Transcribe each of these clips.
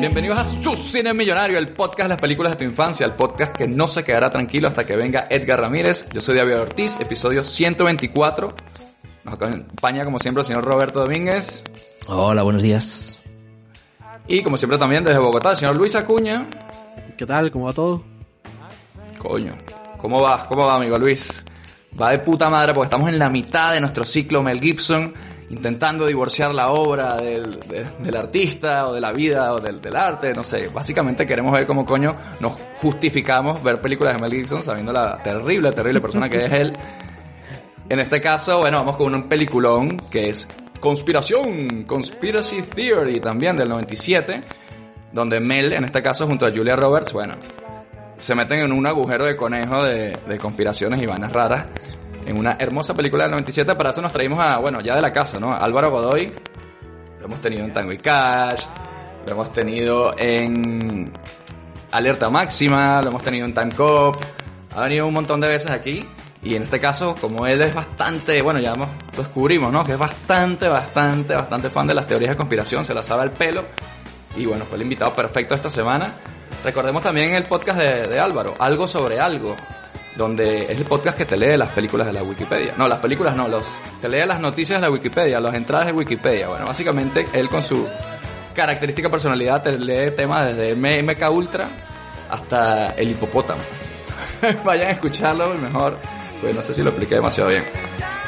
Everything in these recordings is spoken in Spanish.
Bienvenidos a Su Cine Millonario, el podcast de las películas de tu infancia, el podcast que no se quedará tranquilo hasta que venga Edgar Ramírez. Yo soy David Ortiz, episodio 124. Nos acompaña como siempre el señor Roberto Domínguez. Hola, buenos días. Y como siempre también desde Bogotá, el señor Luis Acuña. ¿Qué tal? ¿Cómo va todo? Coño, ¿cómo va? ¿Cómo va, amigo Luis? Va de puta madre porque estamos en la mitad de nuestro ciclo Mel Gibson, intentando divorciar la obra del, de- del artista o de la vida o del, del arte, no sé. Básicamente queremos ver cómo coño nos justificamos ver películas de Mel Gibson sabiendo la terrible, terrible persona que es él. En este caso, bueno, vamos con un peliculón que es Conspiración, Conspiracy Theory también del 97, donde Mel, en este caso junto a Julia Roberts, bueno, se meten en un agujero de conejo de, de conspiraciones y vainas raras en una hermosa película del 97. Para eso nos traímos a, bueno, ya de la casa, ¿no? Álvaro Godoy. Lo hemos tenido en Tango y Cash. Lo hemos tenido en Alerta Máxima. Lo hemos tenido en Time Cop. Ha venido un montón de veces aquí. Y en este caso, como él es bastante, bueno, ya descubrimos, ¿no? Que es bastante, bastante, bastante fan de las teorías de conspiración. Se las sabe al pelo. Y bueno, fue el invitado perfecto esta semana. Recordemos también el podcast de, de Álvaro, Algo sobre Algo, donde es el podcast que te lee las películas de la Wikipedia. No, las películas no, los, te lee las noticias de la Wikipedia, las entradas de Wikipedia. Bueno, básicamente él con su característica personalidad te lee temas desde MK Ultra hasta el hipopótamo. Vayan a escucharlo mejor, pues no sé si lo expliqué demasiado bien.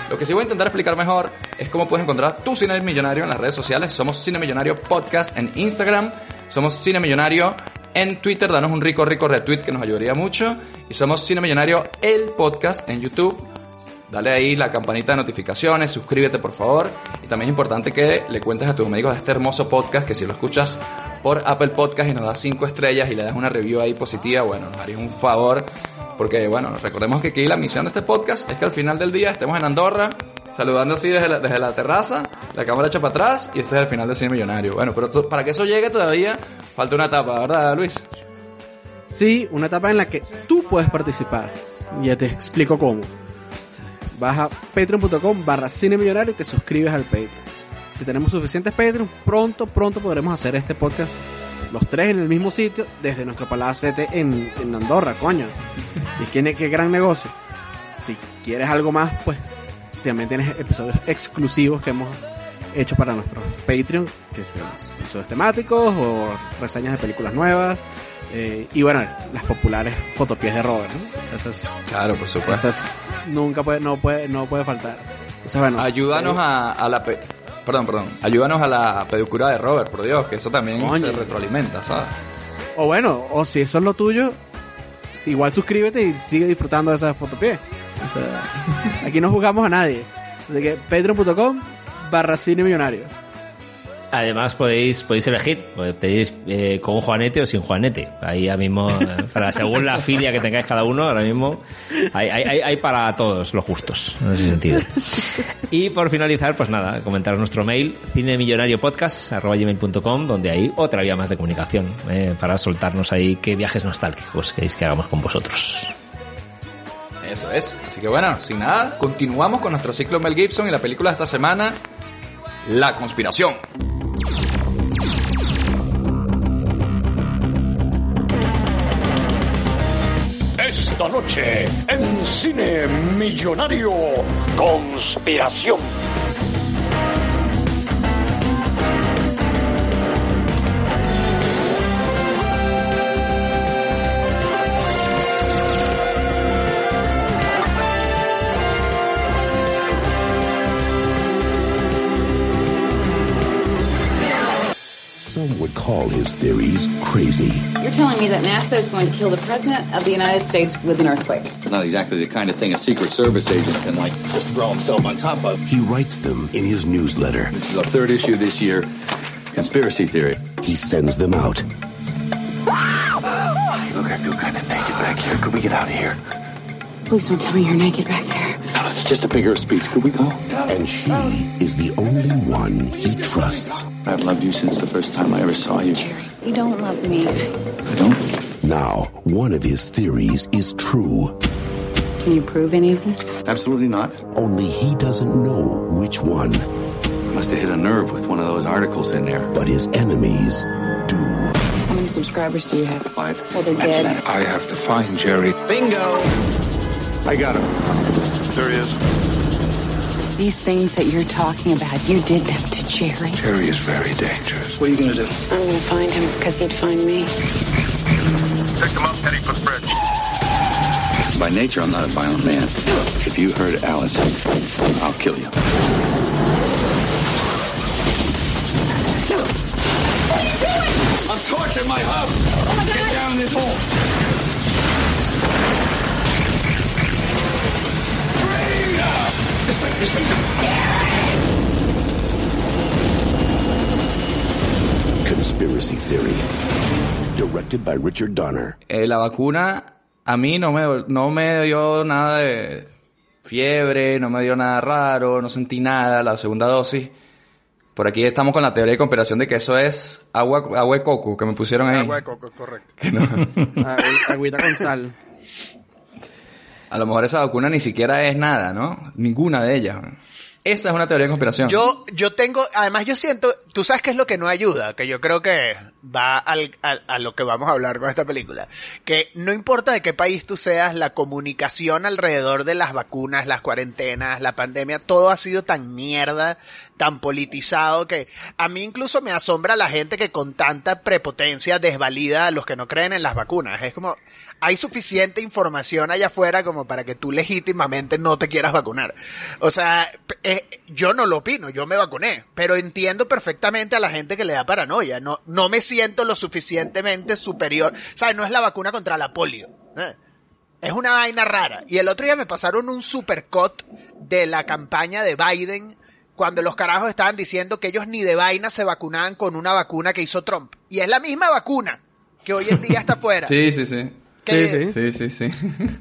Lo que sí voy a intentar explicar mejor es cómo puedes encontrar tu Cine Millonario en las redes sociales. Somos Cine Millonario Podcast en Instagram. Somos Cine Millonario en Twitter. Danos un rico, rico retweet que nos ayudaría mucho. Y somos Cine Millonario el podcast en YouTube. Dale ahí la campanita de notificaciones, suscríbete por favor. Y también es importante que le cuentes a tus amigos de este hermoso podcast que si lo escuchas por Apple Podcast y nos das 5 estrellas y le das una review ahí positiva, bueno, nos harías un favor. Porque bueno, recordemos que aquí la misión de este podcast es que al final del día estemos en Andorra, saludando así desde la, desde la terraza, la cámara echa para atrás y ese es el final del cine millonario. Bueno, pero para que eso llegue todavía falta una etapa, ¿verdad Luis? Sí, una etapa en la que tú puedes participar. Ya te explico cómo. Vas a patreon.com barra cine millonario y te suscribes al Patreon. Si tenemos suficientes Patreon, pronto, pronto podremos hacer este podcast los tres en el mismo sitio desde nuestro palacete en, en Andorra, coño. Y tiene qué gran negocio. Si quieres algo más, pues también tienes episodios exclusivos que hemos hecho para nuestros Patreon, que son episodios temáticos o reseñas de películas nuevas. eh, y bueno, las populares fotopies de Robert, ¿no? Esas, Claro, por supuesto. esas nunca puede, no puede, no puede faltar. Entonces, bueno, Ayúdanos eh, a, a la... pe- Perdón, perdón. Ayúdanos a la pedicura de Robert, por Dios, que eso también Coño. se retroalimenta, ¿sabes? O bueno, o si eso es lo tuyo, igual suscríbete y sigue disfrutando de esas fotopies. O sea, aquí no jugamos a nadie. Así que patreon.com barra cine millonario. Además podéis podéis elegir, podéis eh, con Juanete o sin Juanete. Ahí ya mismo, eh, para según la filia que tengáis cada uno, ahora mismo hay, hay, hay- hay para todos los justos, en ese sentido. Y por finalizar, pues nada, comentaros nuestro mail, cinemillonariopodcast.com, donde hay otra vía más de comunicación, eh, para soltarnos ahí qué viajes nostálgicos queréis que hagamos con vosotros. Eso es. Así que bueno, sin nada, continuamos con nuestro ciclo Mel Gibson y la película de esta semana, La Conspiración. Esta noche en Cine Millonario Conspiración. Call his theories crazy. You're telling me that NASA is going to kill the President of the United States with an earthquake. Not exactly the kind of thing a Secret Service agent can, like, just throw himself on top of. He writes them in his newsletter. This is the third issue this year. Conspiracy theory. He sends them out. Look, I feel kind of naked back here. Could we get out of here? Please don't tell me you're naked back there. No, it's just a bigger speech. Could we go? And she is the only one he trusts. I've loved you since the first time I ever saw you. Jerry, You don't love me. I don't? Now, one of his theories is true. Can you prove any of this? Absolutely not. Only he doesn't know which one. Must have hit a nerve with one of those articles in there. But his enemies do. How many subscribers do you have? Five. Well, they're dead. I have to find Jerry. Bingo! I got him. There he is. These things that you're talking about, you did them to Jerry. Jerry is very dangerous. What are you gonna do? I'm gonna find him because he'd find me. Pick him up, heading for the bridge. By nature, I'm not a violent man. If you hurt Alice, I'll kill you. What are you doing? I'm torching my hub! Oh Get down this hole! Conspiracy Theory. Directed by Richard Donner. Eh, la vacuna a mí no me, no me dio nada de fiebre, no me dio nada raro, no sentí nada la segunda dosis. Por aquí estamos con la teoría de conspiración de que eso es agua, agua de coco que me pusieron ahí. Agua de coco, correcto. Que no- Agü- Agüita con sal. A lo mejor esa vacuna ni siquiera es nada, ¿no? Ninguna de ellas. Esa es una teoría de conspiración. Yo, yo tengo, además yo siento, tú sabes qué es lo que no ayuda, que yo creo que va al- al- a lo que vamos a hablar con esta película, que no importa de qué país tú seas, la comunicación alrededor de las vacunas, las cuarentenas, la pandemia, todo ha sido tan mierda, tan politizado, que a mí incluso me asombra la gente que con tanta prepotencia desvalida a los que no creen en las vacunas. Es como, hay suficiente información allá afuera como para que tú legítimamente no te quieras vacunar. O sea, eh, yo no lo opino, yo me vacuné, pero entiendo perfectamente a la gente que le da paranoia. No, no me siento lo suficientemente superior. ¿Sabes? No es la vacuna contra la polio. ¿eh? Es una vaina rara. Y el otro día me pasaron un supercut de la campaña de Biden cuando los carajos estaban diciendo que ellos ni de vaina se vacunaban con una vacuna que hizo Trump. Y es la misma vacuna que hoy en día está afuera. Sí, sí, sí. Sí, sí, sí.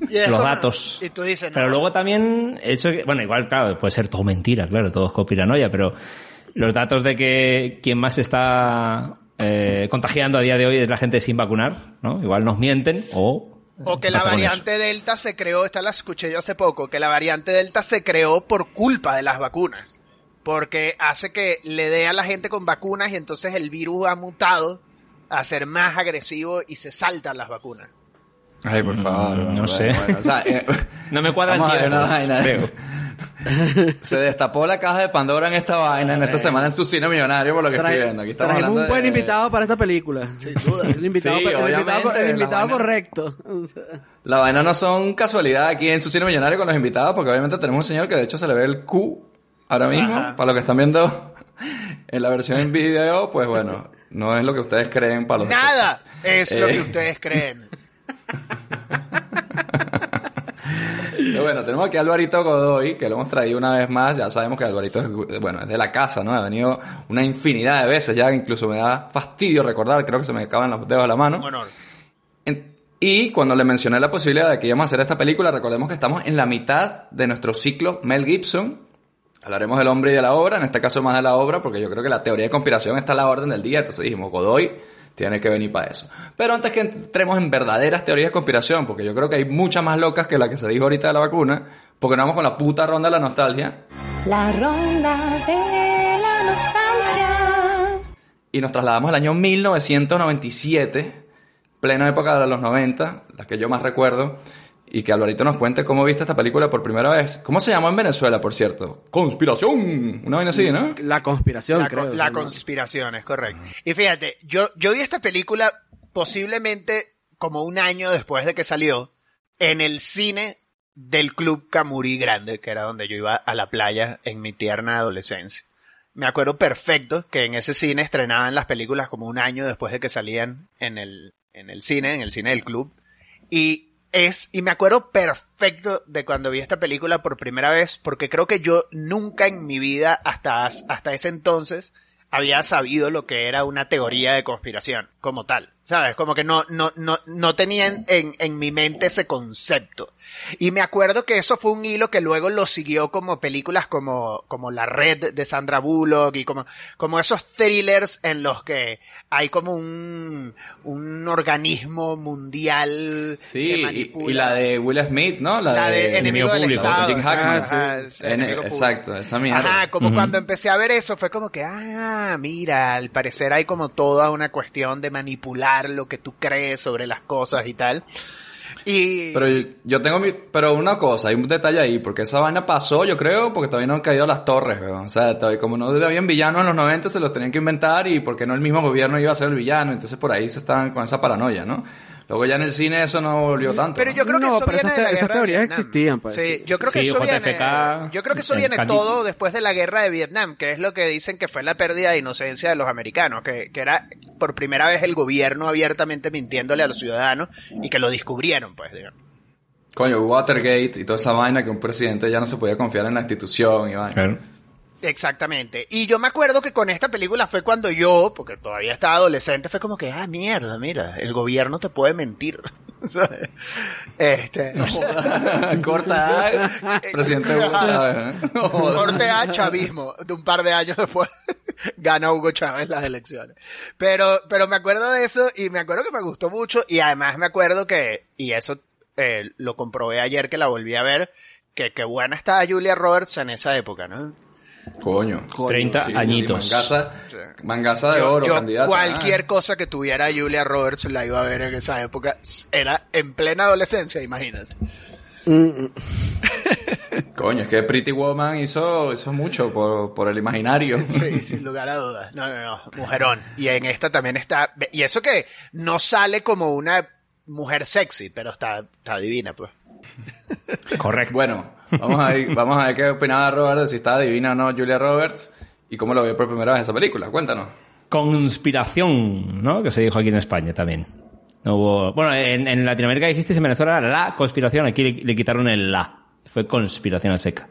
y es Los datos. Y tú dices, Pero luego también, hecho que, bueno, igual, claro, puede ser todo mentira, claro, todo es conspiranoia, pero los datos de que quien más está eh, contagiando a día de hoy es la gente sin vacunar, ¿no? Igual nos mienten o... O que ¿qué la variante Delta se creó, esta la escuché yo hace poco, que la variante Delta se creó por culpa de las vacunas. Porque hace que le dé a la gente con vacunas y entonces el virus ha mutado a ser más agresivo y se saltan las vacunas. Ay, por favor. no bueno, sé. bueno, o sea, eh, No me cuadran vamos a ver una tiempos, vaina. creo. Se destapó la caja de Pandora en esta vaina, en esta semana en su cine millonario, por lo que estoy viendo. Aquí estamos hablando un buen de- invitado para esta película. Sin duda. El invitado, Sí, el invitado, el invitado la vaina- correcto. Sea, La vaina no son casualidad aquí en su cine millonario con los invitados, porque obviamente tenemos un señor que de hecho se le ve el Q ahora mismo. Ajá. Para los que están viendo en la versión en video, pues bueno, no es lo que ustedes creen para los Nada es lo Eh, que ustedes creen. Pero bueno, tenemos aquí a Alvarito Godoy, que lo hemos traído una vez más. Ya sabemos que Alvarito es, bueno, es de la casa, ¿no? Ha venido una infinidad de veces ya, incluso me da fastidio recordar, creo que se me acaban los dedos de la mano. Un honor. En- Y cuando le mencioné la posibilidad de que íbamos a hacer esta película, recordemos que estamos en la mitad de nuestro ciclo Mel Gibson. Hablaremos del hombre y de la obra, en este caso más de la obra, porque yo creo que la teoría de conspiración está a la orden del día, entonces dijimos, Godoy tiene que venir para eso. Pero antes que entremos en verdaderas teorías de conspiración, porque yo creo que hay muchas más locas que la que se dijo ahorita de la vacuna, porque nos vamos con la puta ronda de la nostalgia La ronda de la nostalgia. y nos trasladamos al año 1997, plena época de los 90, la que yo más recuerdo, y que Alvarito nos cuente cómo viste esta película por primera vez. ¿Cómo se llamó en Venezuela, por cierto? Conspiración. Una vaina así, ¿no? La conspiración, La, creo. la sí, ¿no? conspiración, es correcto. Y fíjate, yo, yo vi esta película posiblemente como un año después de que salió en el cine del Club Camurí Grande, que era donde yo iba a la playa en mi tierna adolescencia. Me acuerdo perfecto que en ese cine estrenaban las películas como un año después de que salían en el, en el cine, en el cine del club. Y es, y me acuerdo perfecto de cuando vi esta película por primera vez, porque creo que yo nunca en mi vida, hasta, hasta ese entonces, había sabido lo que era una teoría de conspiración, como tal. ¿Sabes? Como que no, no, no, no tenía en, en, en mi mente ese concepto. Y me acuerdo que eso fue un hilo que luego lo siguió como películas como, como La Red de Sandra Bullock y como, como esos thrillers en los que hay como un, un organismo mundial Sí, que y, manipula. y la de Will Smith, ¿no? La, La de de, Enemigo del Público, Estado, Jim Hackman. ajá, sí, En- Enemigo exacto, esa mierda. Ajá, como cuando empecé a ver eso fue como que, ah, mira, al parecer hay como toda una cuestión de manipular lo que tú crees sobre las cosas y tal. Y Pero yo, tengo mi, pero una cosa, hay un detalle ahí, porque esa vaina pasó, yo creo, porque todavía no han caído las torres. O sea, todavía, como no habían villanos en los 90, se los tenían que inventar y porque no el mismo gobierno iba a ser el villano, entonces por ahí se estaban con esa paranoia, ¿no? Luego ya en el cine eso no volvió tanto. Pero ¿no? yo creo que No, eso pero viene esas de la te- esas guerra de teorías existían, pues, Sí, yo creo que sí, eso viene, JFK, yo creo que eso viene todo después de la guerra de Vietnam, que es lo que dicen que fue la pérdida de inocencia de los americanos, que, que era por primera vez el gobierno abiertamente mintiéndole a los ciudadanos y que lo descubrieron, pues, digamos. Coño, Watergate y toda esa vaina que un presidente ya no se podía confiar en la institución y vaina. Claro. Exactamente. Y yo me acuerdo que con esta película fue cuando yo, porque todavía estaba adolescente, fue como que, ah, mierda, mira, el gobierno te puede mentir. Este, Corta, presidente Hugo Chávez. ¿eh? No. Corte a chavismo, de un par de años después gana Hugo Chávez las elecciones. Pero, pero me acuerdo de eso y me acuerdo que me gustó mucho y además me acuerdo que, y eso eh, lo comprobé ayer que la volví a ver, que qué buena estaba Julia Roberts en esa época, ¿no? Coño. 30 Sí, sí, sí, añitos. Mangaza, mangaza de Yo- oro, yo candidata. cualquier cosa que tuviera Julia Roberts la iba a ver en esa época. Era en plena adolescencia, imagínate. Coño, es que Pretty Woman hizo, hizo mucho por, por el imaginario. Sí, sin lugar a dudas. No, no, no, mujerón. Y en esta también está. Y eso que no sale como una mujer sexy, pero está, está divina, pues. Correcto. Bueno, vamos a, ver, vamos a ver qué opinaba Robert si estaba divina o no Julia Roberts y cómo lo vio por primera vez esa película. Cuéntanos. Conspiración, ¿no? Que se dijo aquí en España también. No hubo... Bueno, en, en Latinoamérica dijiste en Venezuela la conspiración, aquí le, le quitaron el la. Fue conspiración a seca.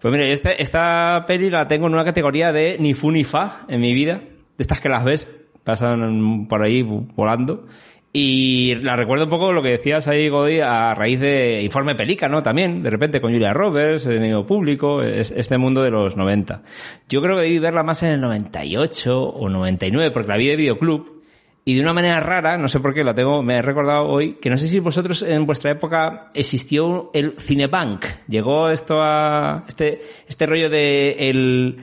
Pues mire, esta, esta peli la tengo en una categoría de ni fu ni fa en mi vida. De estas que las ves, pasan por ahí volando. Y la recuerdo un poco lo que decías ahí, Godi, a raíz de Informe Pelica, ¿no? También, de repente, con Julia Roberts, enemigo público, es- este mundo de los 90. Yo creo que debí verla más en el 98 o 99, porque la vi de videoclub. Y de una manera rara, no sé por qué, la tengo, me he recordado hoy, que no sé si vosotros en vuestra época existió el Cinebank. Llegó esto a, este, este rollo de el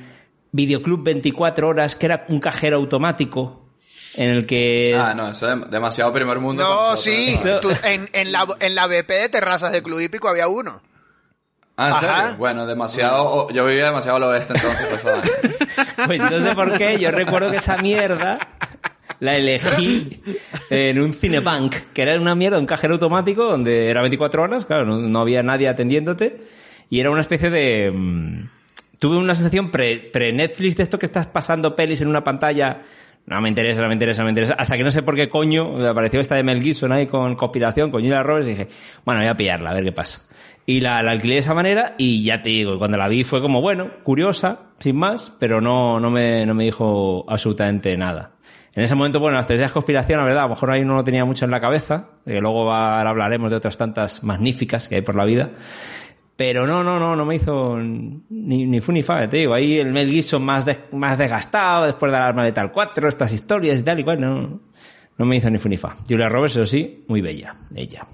videoclub 24 horas, que era un cajero automático, en el que... Ah, no, eso es demasiado primer mundo. No, sí. tú- en, en, la, en la BP de terrazas de Club Hípico había uno. Ah, ¿en Ajá. serio? Bueno, demasiado, oh, yo vivía demasiado al oeste entonces. esa vaina. Pues no sé por qué, yo recuerdo que esa mierda la elegí en un cinebank, que era una mierda, un cajero automático donde era 24 horas, claro, no, no había nadie atendiéndote, y era una especie de... mm, tuve una sensación pre- pre-Netflix de esto que estás pasando pelis en una pantalla... No me interesa, no me interesa, no me interesa. Hasta que no sé por qué coño apareció esta de Mel Gibson ahí con conspiración, con Julia Roberts, y dije, bueno, voy a pillarla, a ver qué pasa. Y la, la alquilé de esa manera y ya te digo, cuando la vi fue como, bueno, curiosa, sin más, pero no, no, me, no me dijo absolutamente nada. En ese momento, bueno, las teorías de conspiración, la verdad, a lo mejor ahí no lo tenía mucho en la cabeza, que luego va- ahora hablaremos de otras tantas magníficas que hay por la vida. Pero no, no, no, no me hizo ni, ni fu ni fa, te digo. Ahí el Mel Gibson más, más desgastado después de la arma letal 4, estas historias y tal y cual, no, no me hizo ni fu ni fa. Julia Roberts, eso sí, muy bella, ella.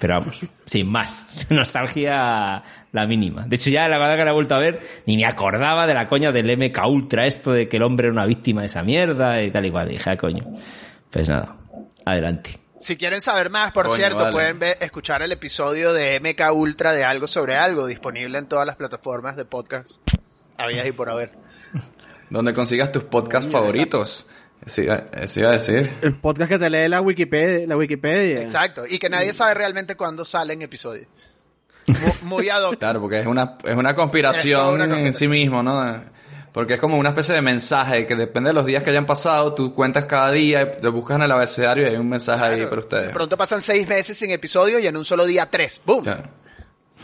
Pero vamos, sin más. Nostalgia la mínima. De hecho, ya la verdad que la he vuelto a ver, ni me acordaba de la coña del MK Ultra, esto de que el hombre era una víctima de esa mierda y tal y cual. Y dije, ah, coño. Pues nada, adelante. Si quieren saber más, por Coño, cierto, vale. pueden ver- escuchar el episodio de MK Ultra de Algo sobre Algo, disponible en todas las plataformas de podcast. Habías y por haber. Donde consigas tus podcasts favoritos. Eso iba, eso iba a decir. El podcast que te lee la Wikipedia. La Wikipedia. Exacto. Y que nadie sabe realmente cuándo salen episodios. Mu- Muy ad hoc. Claro, porque es una, es una conspiración Es en sí mismo, ¿no? Porque es como una especie de mensaje que depende de los días que hayan pasado, tú cuentas cada día, lo buscas en el abecedario y hay un mensaje ahí para De ustedes. pronto pasan seis meses sin episodio y en un solo día tres. ¡Boom!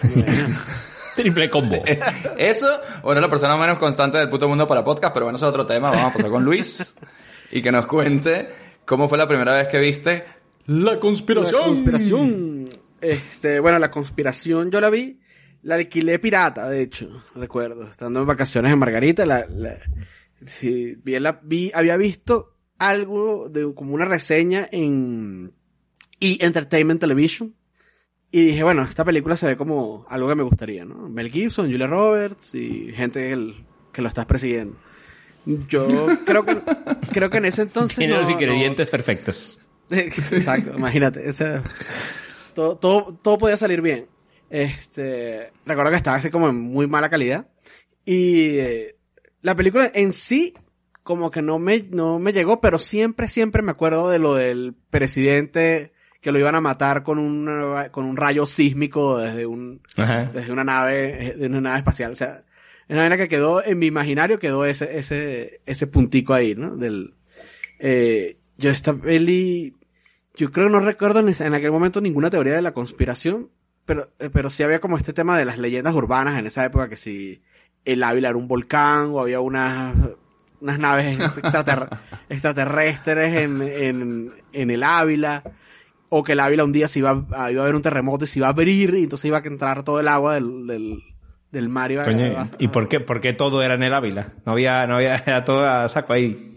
Triple combo. Eso, bueno, es la persona menos constante del puto mundo para podcast, pero bueno, eso es otro tema. Vamos a pasar con Luis y que nos cuente ¿cómo fue la primera vez que viste La Conspiración? La conspiración. Este, bueno, la conspiración yo la vi, la alquilé pirata, de hecho, recuerdo, estando en vacaciones en Margarita, la, la- sí, vi, la, vi, había visto algo de como una reseña en E! Entertainment Television y dije, bueno, esta película se ve como algo que me gustaría, ¿no? Mel Gibson, Julia Roberts y gente que, el- que lo estás persiguiendo. Yo creo que creo que en ese entonces Tiene no- los no- ingredientes perfectos. Exacto, imagínate. ese- todo, todo, todo podía salir bien. Este, recuerdo que estaba así como en muy mala calidad. Y eh, la película en sí, como que no me, no me llegó, pero siempre, siempre me acuerdo de lo del presidente que lo iban a matar con un, con un rayo sísmico desde un, Ajá. desde una nave, de una nave espacial. O sea, es una vaina que quedó en mi imaginario, quedó ese, ese, ese puntico ahí, ¿no? Del, eh, yo esta peli, yo creo que no recuerdo en, aquel momento ninguna teoría de la conspiración, pero, eh, pero sí había como este tema de las leyendas urbanas en esa época, que si el Ávila era un volcán o había unas, unas naves extrater- extraterrestres en, en, en el Ávila, o que el Ávila un día se iba, a- iba a haber un terremoto y se iba a abrir y entonces iba a entrar todo el agua del, del, del mar. Iba, Coño, iba- ¿y por qué, por qué todo era en el Ávila? No había, no había, era todo a saco ahí.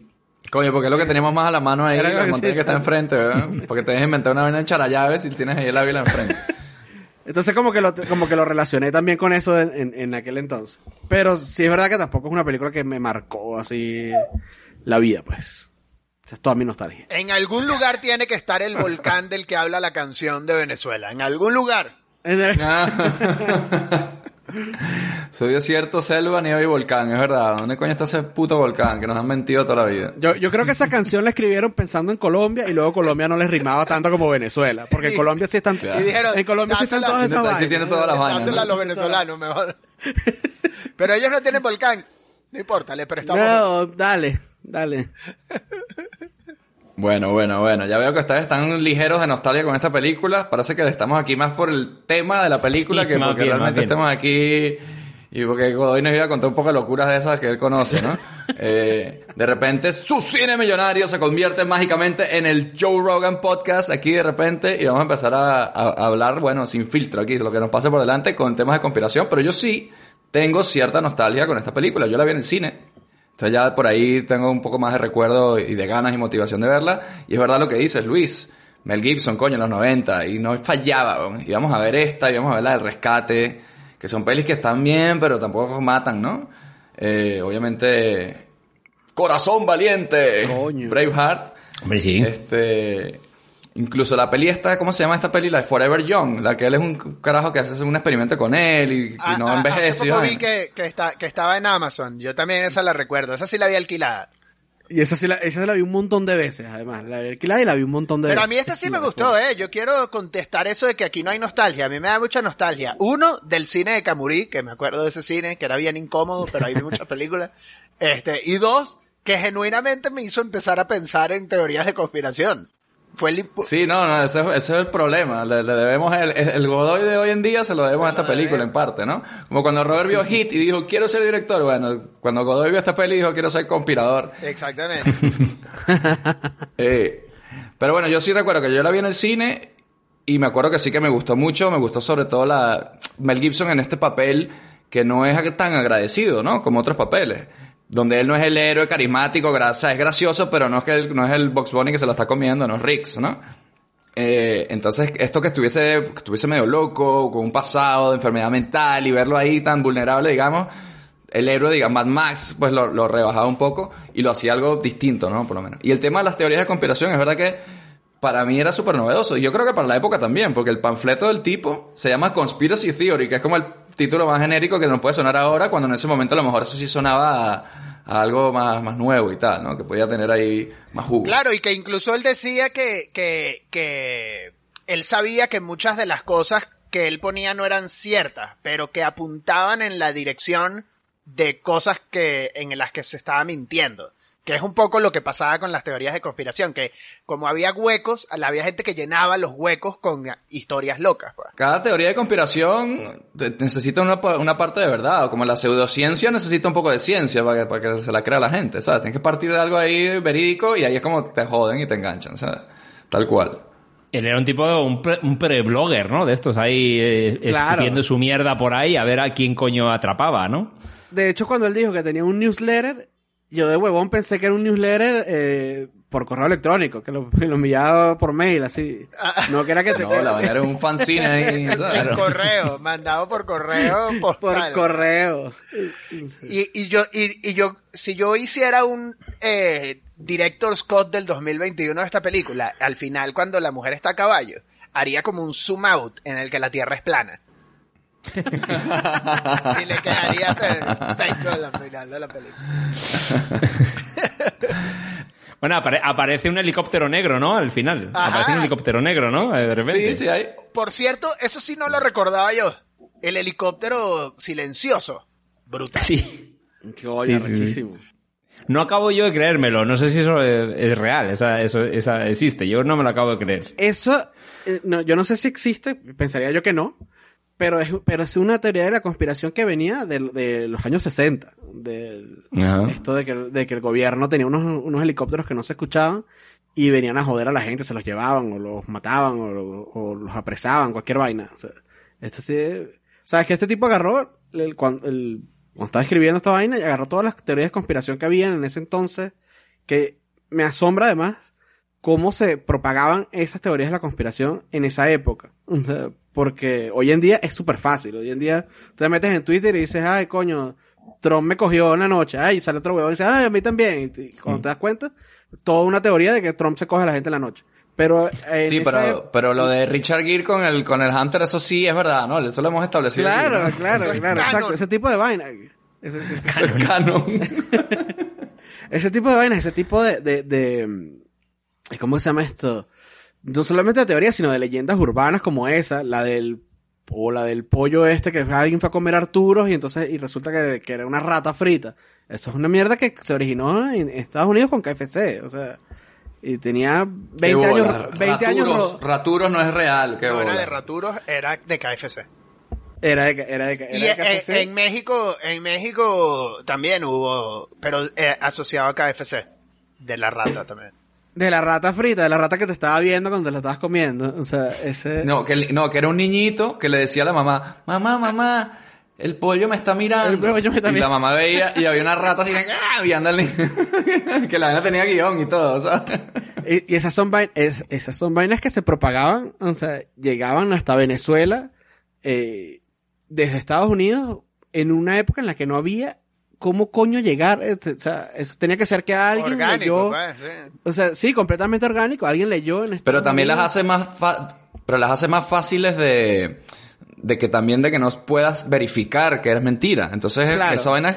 Coño, porque es lo que tenemos más a la mano ahí, Era la que montaña sí, que está enfrente, ¿verdad? Porque te dejes inventar una vaina en charallaves y tienes ahí el Ávila enfrente. Entonces como que lo, como que lo relacioné también con eso en, en, en aquel entonces. Pero sí es verdad que tampoco es una película que me marcó así la vida, pues. Esa es toda mi nostalgia. En algún lugar tiene que estar el volcán del que habla la canción de Venezuela. En algún lugar. Soy desierto, selva, nieve y volcán, es verdad. ¿Dónde coño está ese puto volcán que nos han mentido toda la vida? Yo, yo creo que esa canción la escribieron pensando en Colombia y luego Colombia no les rimaba tanto como Venezuela. Porque en Colombia sí están, Y dijeron, en Colombia sí están todas esas Sí, tiene todas las los venezolanos mejor. Pero ellos no tienen volcán. No importa, le prestamos. No, dale, dale. Bueno, bueno, bueno. Ya veo que ustedes están ligeros de nostalgia con esta película. Parece que estamos aquí más por el tema de la película Sí, que porque bien, realmente estemos aquí y porque Godoy nos iba a contar un poco de locuras de esas que él conoce, ¿no? Eh, de repente su cine millonario se convierte mágicamente en el Joe Rogan Podcast aquí de repente y vamos a empezar a, a- a hablar, bueno, sin filtro aquí, lo que nos pase por delante con temas de conspiración, pero yo sí tengo cierta nostalgia con esta película. Yo la vi en el cine. Entonces ya por ahí tengo un poco más de recuerdo y de ganas y motivación de verla. Y es verdad lo que dices, Luis. Mel Gibson, coño, en los 90. Y no fallaba, weón. Íbamos a ver esta, íbamos a ver la del rescate. Que son pelis que están bien, pero tampoco matan, ¿no? Eh, obviamente... Corazón valiente. Braveheart. Hombre, sí. Este... Incluso la peli esta, ¿cómo se llama esta peli? La de Forever Young. La que él es un carajo que hace un experimento con él y, y Ah, no ah, envejece. Hace poco ¿no? vi que, que, está, que estaba en Amazon. Yo también esa la recuerdo. Esa sí la había alquilada. Y esa sí la, esa la vi un montón de veces, además. La alquilada y la vi un montón de Pero a veces. mí esta sí me gustó, ¿eh? Yo quiero contestar eso de que aquí no hay nostalgia. A mí me da mucha nostalgia. Uno, del cine de Camurí, que me acuerdo de ese cine, que era bien incómodo, pero ahí vi muchas películas. Este, y dos, que genuinamente me hizo empezar a pensar en teorías de conspiración. Fue el Sí, no, no, ese, es- ese es el problema. Le, le debemos el, el Godoy de hoy en día se lo debemos a esta película en parte, ¿no? Como cuando Robert vio Hit y dijo, quiero ser director. Bueno, cuando Godoy vio esta peli dijo, quiero ser conspirador. Exactamente. Eh, pero bueno, yo sí recuerdo que yo la vi en el cine y me acuerdo que sí que me gustó mucho. Me gustó sobre todo la Mel Gibson en este papel que no es tan agradecido, ¿no? Como otros papeles. Donde él no es el héroe carismático, o sea, es gracioso, pero no es que no es el Box Bunny que se lo está comiendo, no es Riggs, ¿no? Eh, entonces, esto que estuviese, que estuviese medio loco, con un pasado de enfermedad mental y verlo ahí tan vulnerable, digamos, el héroe, digamos, Mad Max, pues lo, lo rebajaba un poco y lo hacía algo distinto, ¿no? Por lo menos. Y el tema de las teorías de conspiración, es verdad que para mí era súper novedoso. Y yo creo que para la época también, porque el panfleto del tipo se llama Conspiracy Theory, que es como el título más genérico que nos puede sonar ahora, cuando en ese momento a lo mejor eso sí sonaba a, a algo más, más nuevo y tal, ¿no? Que podía tener ahí más jugo. Claro, y que incluso él decía que, que, que él sabía que muchas de las cosas que él ponía no eran ciertas, pero que apuntaban en la dirección de cosas que, en las que se estaba mintiendo. Que es un poco lo que pasaba con las teorías de conspiración, que como había huecos, había gente que llenaba los huecos con historias locas. pues. Cada teoría de conspiración necesita una, una parte de verdad, o como la pseudociencia necesita un poco de ciencia para que, para que se la crea la gente, ¿sabes? Tienes que partir de algo ahí verídico y ahí es como te joden y te enganchan, ¿sabes? Tal cual. Él era un tipo, un, pre- un pre-blogger, ¿no? De estos ahí eh, Claro. escupiendo su mierda por ahí a ver a quién coño atrapaba, ¿no? De hecho, cuando él dijo que tenía un newsletter, yo de huevón pensé que era un newsletter eh, por correo electrónico, que lo, lo enviaba por mail, así. No que era que te... No, la vaina era un fanzine ahí, ¿sabes? En correo, mandado por correo por postal. correo. Y, y yo, y, y yo, si yo hiciera un eh, director Scott del 2021 de esta película, al final cuando la mujer está a caballo, haría como un zoom out en el que la Tierra es plana. Y le quedaría perfecto al final de la película. Bueno, apare- aparece un helicóptero negro, ¿no? Al final. Ajá. Aparece un helicóptero negro, ¿no? Eh, De repente. Sí, sí, hay. Por cierto, eso sí no lo recordaba yo. El helicóptero silencioso. Brutal. Sí. Qué coño, Sí, sí, sí. rechísimo. No acabo yo de creérmelo. No sé si eso es, es real. Esa, eso esa existe. Yo no me lo acabo de creer. Eso, eh, no, yo no sé si existe, pensaría yo que no, pero es, pero es una teoría de la conspiración que venía de, de los años 60. Del. Esto de que, de que el gobierno tenía unos, unos helicópteros que no se escuchaban y venían a joder a la gente, se los llevaban o los mataban o, lo- o los apresaban, cualquier vaina. O sea, este sí, sabes que este tipo agarró el, cuando, el- cuando estaba escribiendo esta vaina y agarró todas las teorías de conspiración que habían en ese entonces, que me asombra además cómo se propagaban esas teorías de la conspiración en esa época. O sea, porque hoy en día es súper fácil. Hoy en día te metes en Twitter y dices, ay, coño, Trump me cogió una noche. Ay, y sale otro huevón y dice, ay, a mí también. Y cuando te das cuenta, toda una teoría de que Trump se coge a la gente en la noche. Pero en Sí, pero, pero lo de Richard Gere con el, con el Hunter, eso sí es verdad, ¿no? Eso lo hemos establecido. aquí, Claro, ¿no? claro, claro, canon. exacto. Ese tipo de vaina. Ese, ese- canon. ese tipo de vainas, ese tipo de, de, de- ¿cómo se llama esto? No solamente de teorías, sino de leyendas urbanas como esa, la del, o la del pollo este que alguien fue a comer Arturos y entonces, y resulta que, que era una rata frita. Eso es una mierda que se originó en Estados Unidos con KFC, o sea, y tenía 20 Qué bola. años, 20 años, Raturos, ro- Raturos no es real, qué No era de Raturos, era de KFC. era de, era de, era Y de KFC. en México, en México también hubo, pero eh, asociado a KFC. De la rata también. De la rata frita, de la rata que te estaba viendo cuando te la estabas comiendo. O sea, ese... No, que, no, que era un niñito que le decía a la mamá, mamá, mamá, el pollo me está mirando. El pollo me está y la mamá veía y había una rata así, ¡ah! y que la vaina tenía guion y todo, ¿sabes? Y, y esas son vainas, esas son vainas que se propagaban, o sea, llegaban hasta Venezuela, eh, desde Estados Unidos, en una época en la que no había cómo coño llegar, este, o sea, eso tenía que ser que alguien Orgánico, leyó, pues, sí. o sea, sí, completamente orgánico, alguien leyó en Estados Pero también las hace más fa- pero las hace más fáciles de de que también de que no puedas verificar que eres mentira. Entonces Claro. esa vaina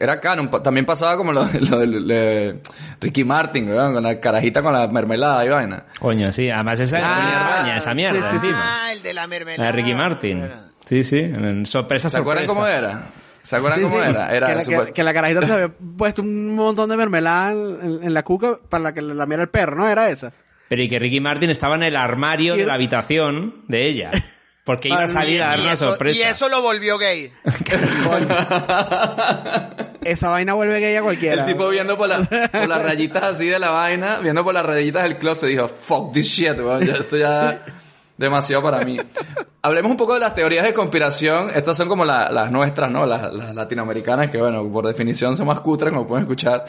era canon. También pasaba como lo, lo de, de Ricky Martin, con la carajita con la mermelada y vaina. Coño, sí. Además esa es Ah, mierda, esa mierda sí, sí, sí. encima. Ah, el de la La mermelada. de Ricky Martin. Sí, sí. en Sorpresa, ¿Se acuerdan sorpresa. cómo era? ¿Se acuerdan Sí, cómo sí, era? Era que, la, super- que, que la carajita se había puesto un montón de mermelada en, en la cuca para la que le lamiera el perro, ¿no? Era esa. Pero y que Ricky Martin estaba en el armario de la habitación de ella. Porque iba a salir a dar una sorpresa. y eso lo volvió gay. Esa vaina vuelve gay a cualquiera. El tipo viendo por, la- por las rayitas así de la vaina, viendo por las rayitas del closet, dijo, fuck this shit, weón, esto ya demasiado para mí. Hablemos un poco de las teorías de conspiración. Estas son como la- las nuestras, ¿no? Las, las latinoamericanas, que bueno, por definición son más cutres, como pueden escuchar.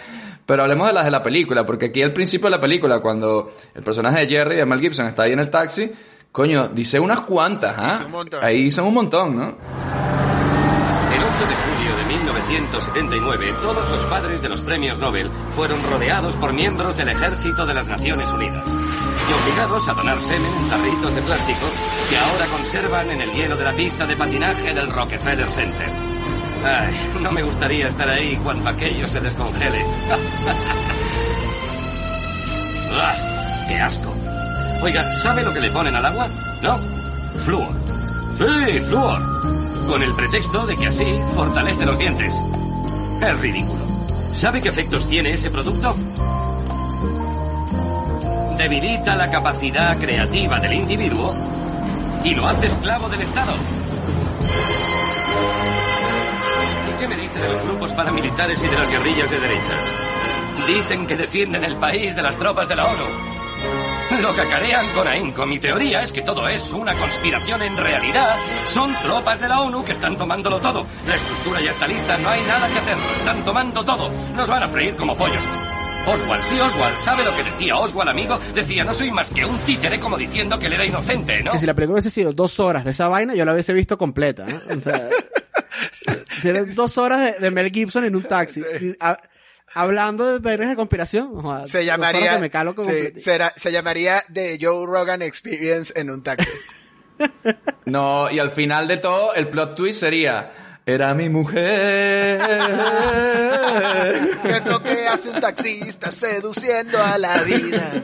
Pero hablemos de las de la película, porque aquí al principio de la película, cuando el personaje de Jerry, de Mel Gibson, está ahí en el taxi, coño, dice unas cuantas, ¿ah? Montón. Ahí son un montón, ¿no? El 8 de julio de 1979, todos los padres de los premios Nobel fueron rodeados por miembros del ejército de las Naciones Unidas y obligados a donar semen en tarritos de plástico que ahora conservan en el hielo de la pista de patinaje del Rockefeller Center. Ay, no me gustaría estar ahí cuando aquello se descongele. ¡Ah! ¡Qué asco! Oiga, ¿sabe lo que le ponen al agua? ¿No? Flúor. Sí, flúor. Con el pretexto de que así fortalece los dientes. Es ridículo. ¿Sabe qué efectos tiene ese producto? Debilita la capacidad creativa del individuo y lo hace esclavo del Estado. ¿Y qué me dice de los grupos paramilitares y de las guerrillas de derechas? Dicen que defienden el país de las tropas de la ONU. Lo cacarean con ahínco. Mi teoría es que todo es una conspiración en realidad. Son tropas de la ONU que están tomándolo todo. La estructura ya está lista, no hay nada que hacer. Lo están tomando todo. Nos van a freír como pollos. Oswald, sí, Oswald, ¿sabe lo que decía Oswald, amigo? Decía, no soy más que un títere como diciendo que él era inocente, ¿no? Que si la película hubiese sido dos horas de esa vaina, yo la hubiese visto completa. ¿no? O sea, eran dos horas de, de Mel Gibson en un taxi. y, a- hablando de verdes de conspiración. sea, Se llamaría, que me calo con sí, completi- será- se llamaría The Joe Rogan Experience en un taxi. No, y al final de todo, el plot twist sería. Era mi mujer. ¿Qué es lo que hace un taxista seduciendo a la vida?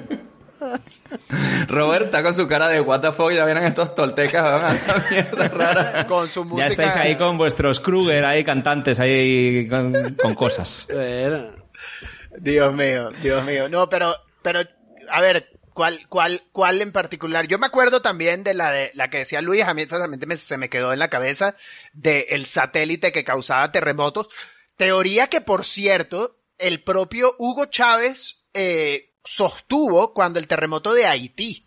Robert está con su cara de what the fuck, ya vienen estos toltecas, van a esta mierda rara. Con su Ya música. estáis ahí con vuestros Kruger, ahí cantantes, ahí con, con cosas. Dios mío, Dios mío. No, pero, pero, a ver, ¿cuál, cuál, cuál en particular? Yo me acuerdo también de la de, la que decía Luis, a mí me- se me quedó en la cabeza, de el satélite que causaba terremotos. Teoría que, por cierto, el propio Hugo Chávez, eh, sostuvo cuando el terremoto de Haití.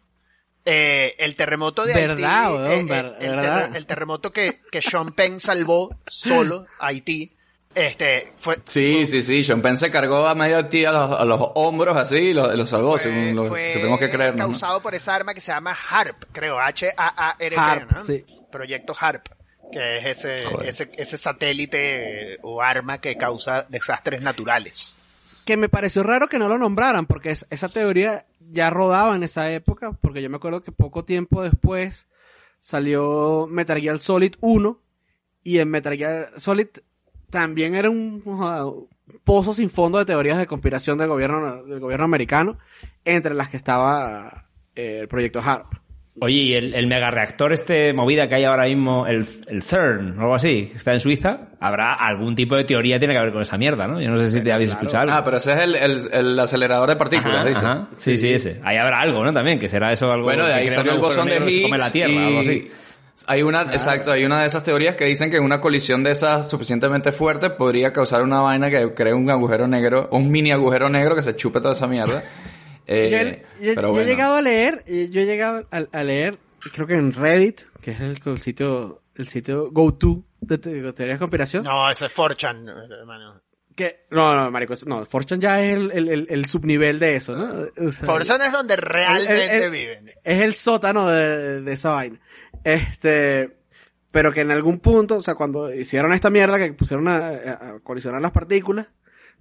Eh, el terremoto de Verdad, Haití. eh, ver- el, verdad. el terremoto que, que Sean Penn salvó solo Haití. Este, fue, Sí, sí, sí. Sean Penn se cargó a medio ti a los, a los hombros así y lo, lo salvó, según lo fue que tenemos que creer. ¿no? causado por esa arma que se llama HARP, creo, H-A-A-R-P, HARP, ¿no? sí. Proyecto HARP, que es ese, ese, ese satélite o arma que causa desastres naturales. que me pareció raro que no lo nombraran, porque es- esa teoría ya rodaba en esa época, porque yo me acuerdo que poco tiempo después salió Metal Gear Solid 1, y en Metal Gear Solid también era un pozo sin fondo de teorías de conspiración del gobierno, del gobierno americano, entre las que estaba eh, el proyecto HARP. Oye, y el, el megareactor este movida que hay ahora mismo, el, el CERN o algo así, que está en Suiza, habrá algún tipo de teoría tiene que ver con esa mierda, ¿no? Yo no sé si te habéis escuchado algo. Ah, pero ese es el, el, el acelerador de partículas, Ajá, dice. ajá. Sí, sí, ese. Ahí habrá algo, ¿no? También, que será eso algo Bueno, de que ahí salió el bosón de se Higgs come la Tierra, y algo así. Hay una, exacto, hay una de esas teorías que dicen que una colisión de esas suficientemente fuerte podría causar una vaina que cree un agujero negro, un mini agujero negro que se chupe toda esa mierda. Eh, yo, he- yo- pero yo bueno. he llegado a leer, yo he llegado a, a leer, creo que en Reddit, que es el, el sitio, el sitio go-to de, te- de teorías de conspiración. No, ese es Forchan, hermano. Que, no, no, marico, no, Fortune ya es el, el, el, el subnivel de eso, ¿no? O sea, Forchan es donde realmente el- el- viven. Es el sótano de, de esa vaina. Este, pero que en algún punto, o sea, cuando hicieron esta mierda que pusieron a, colisionar las partículas,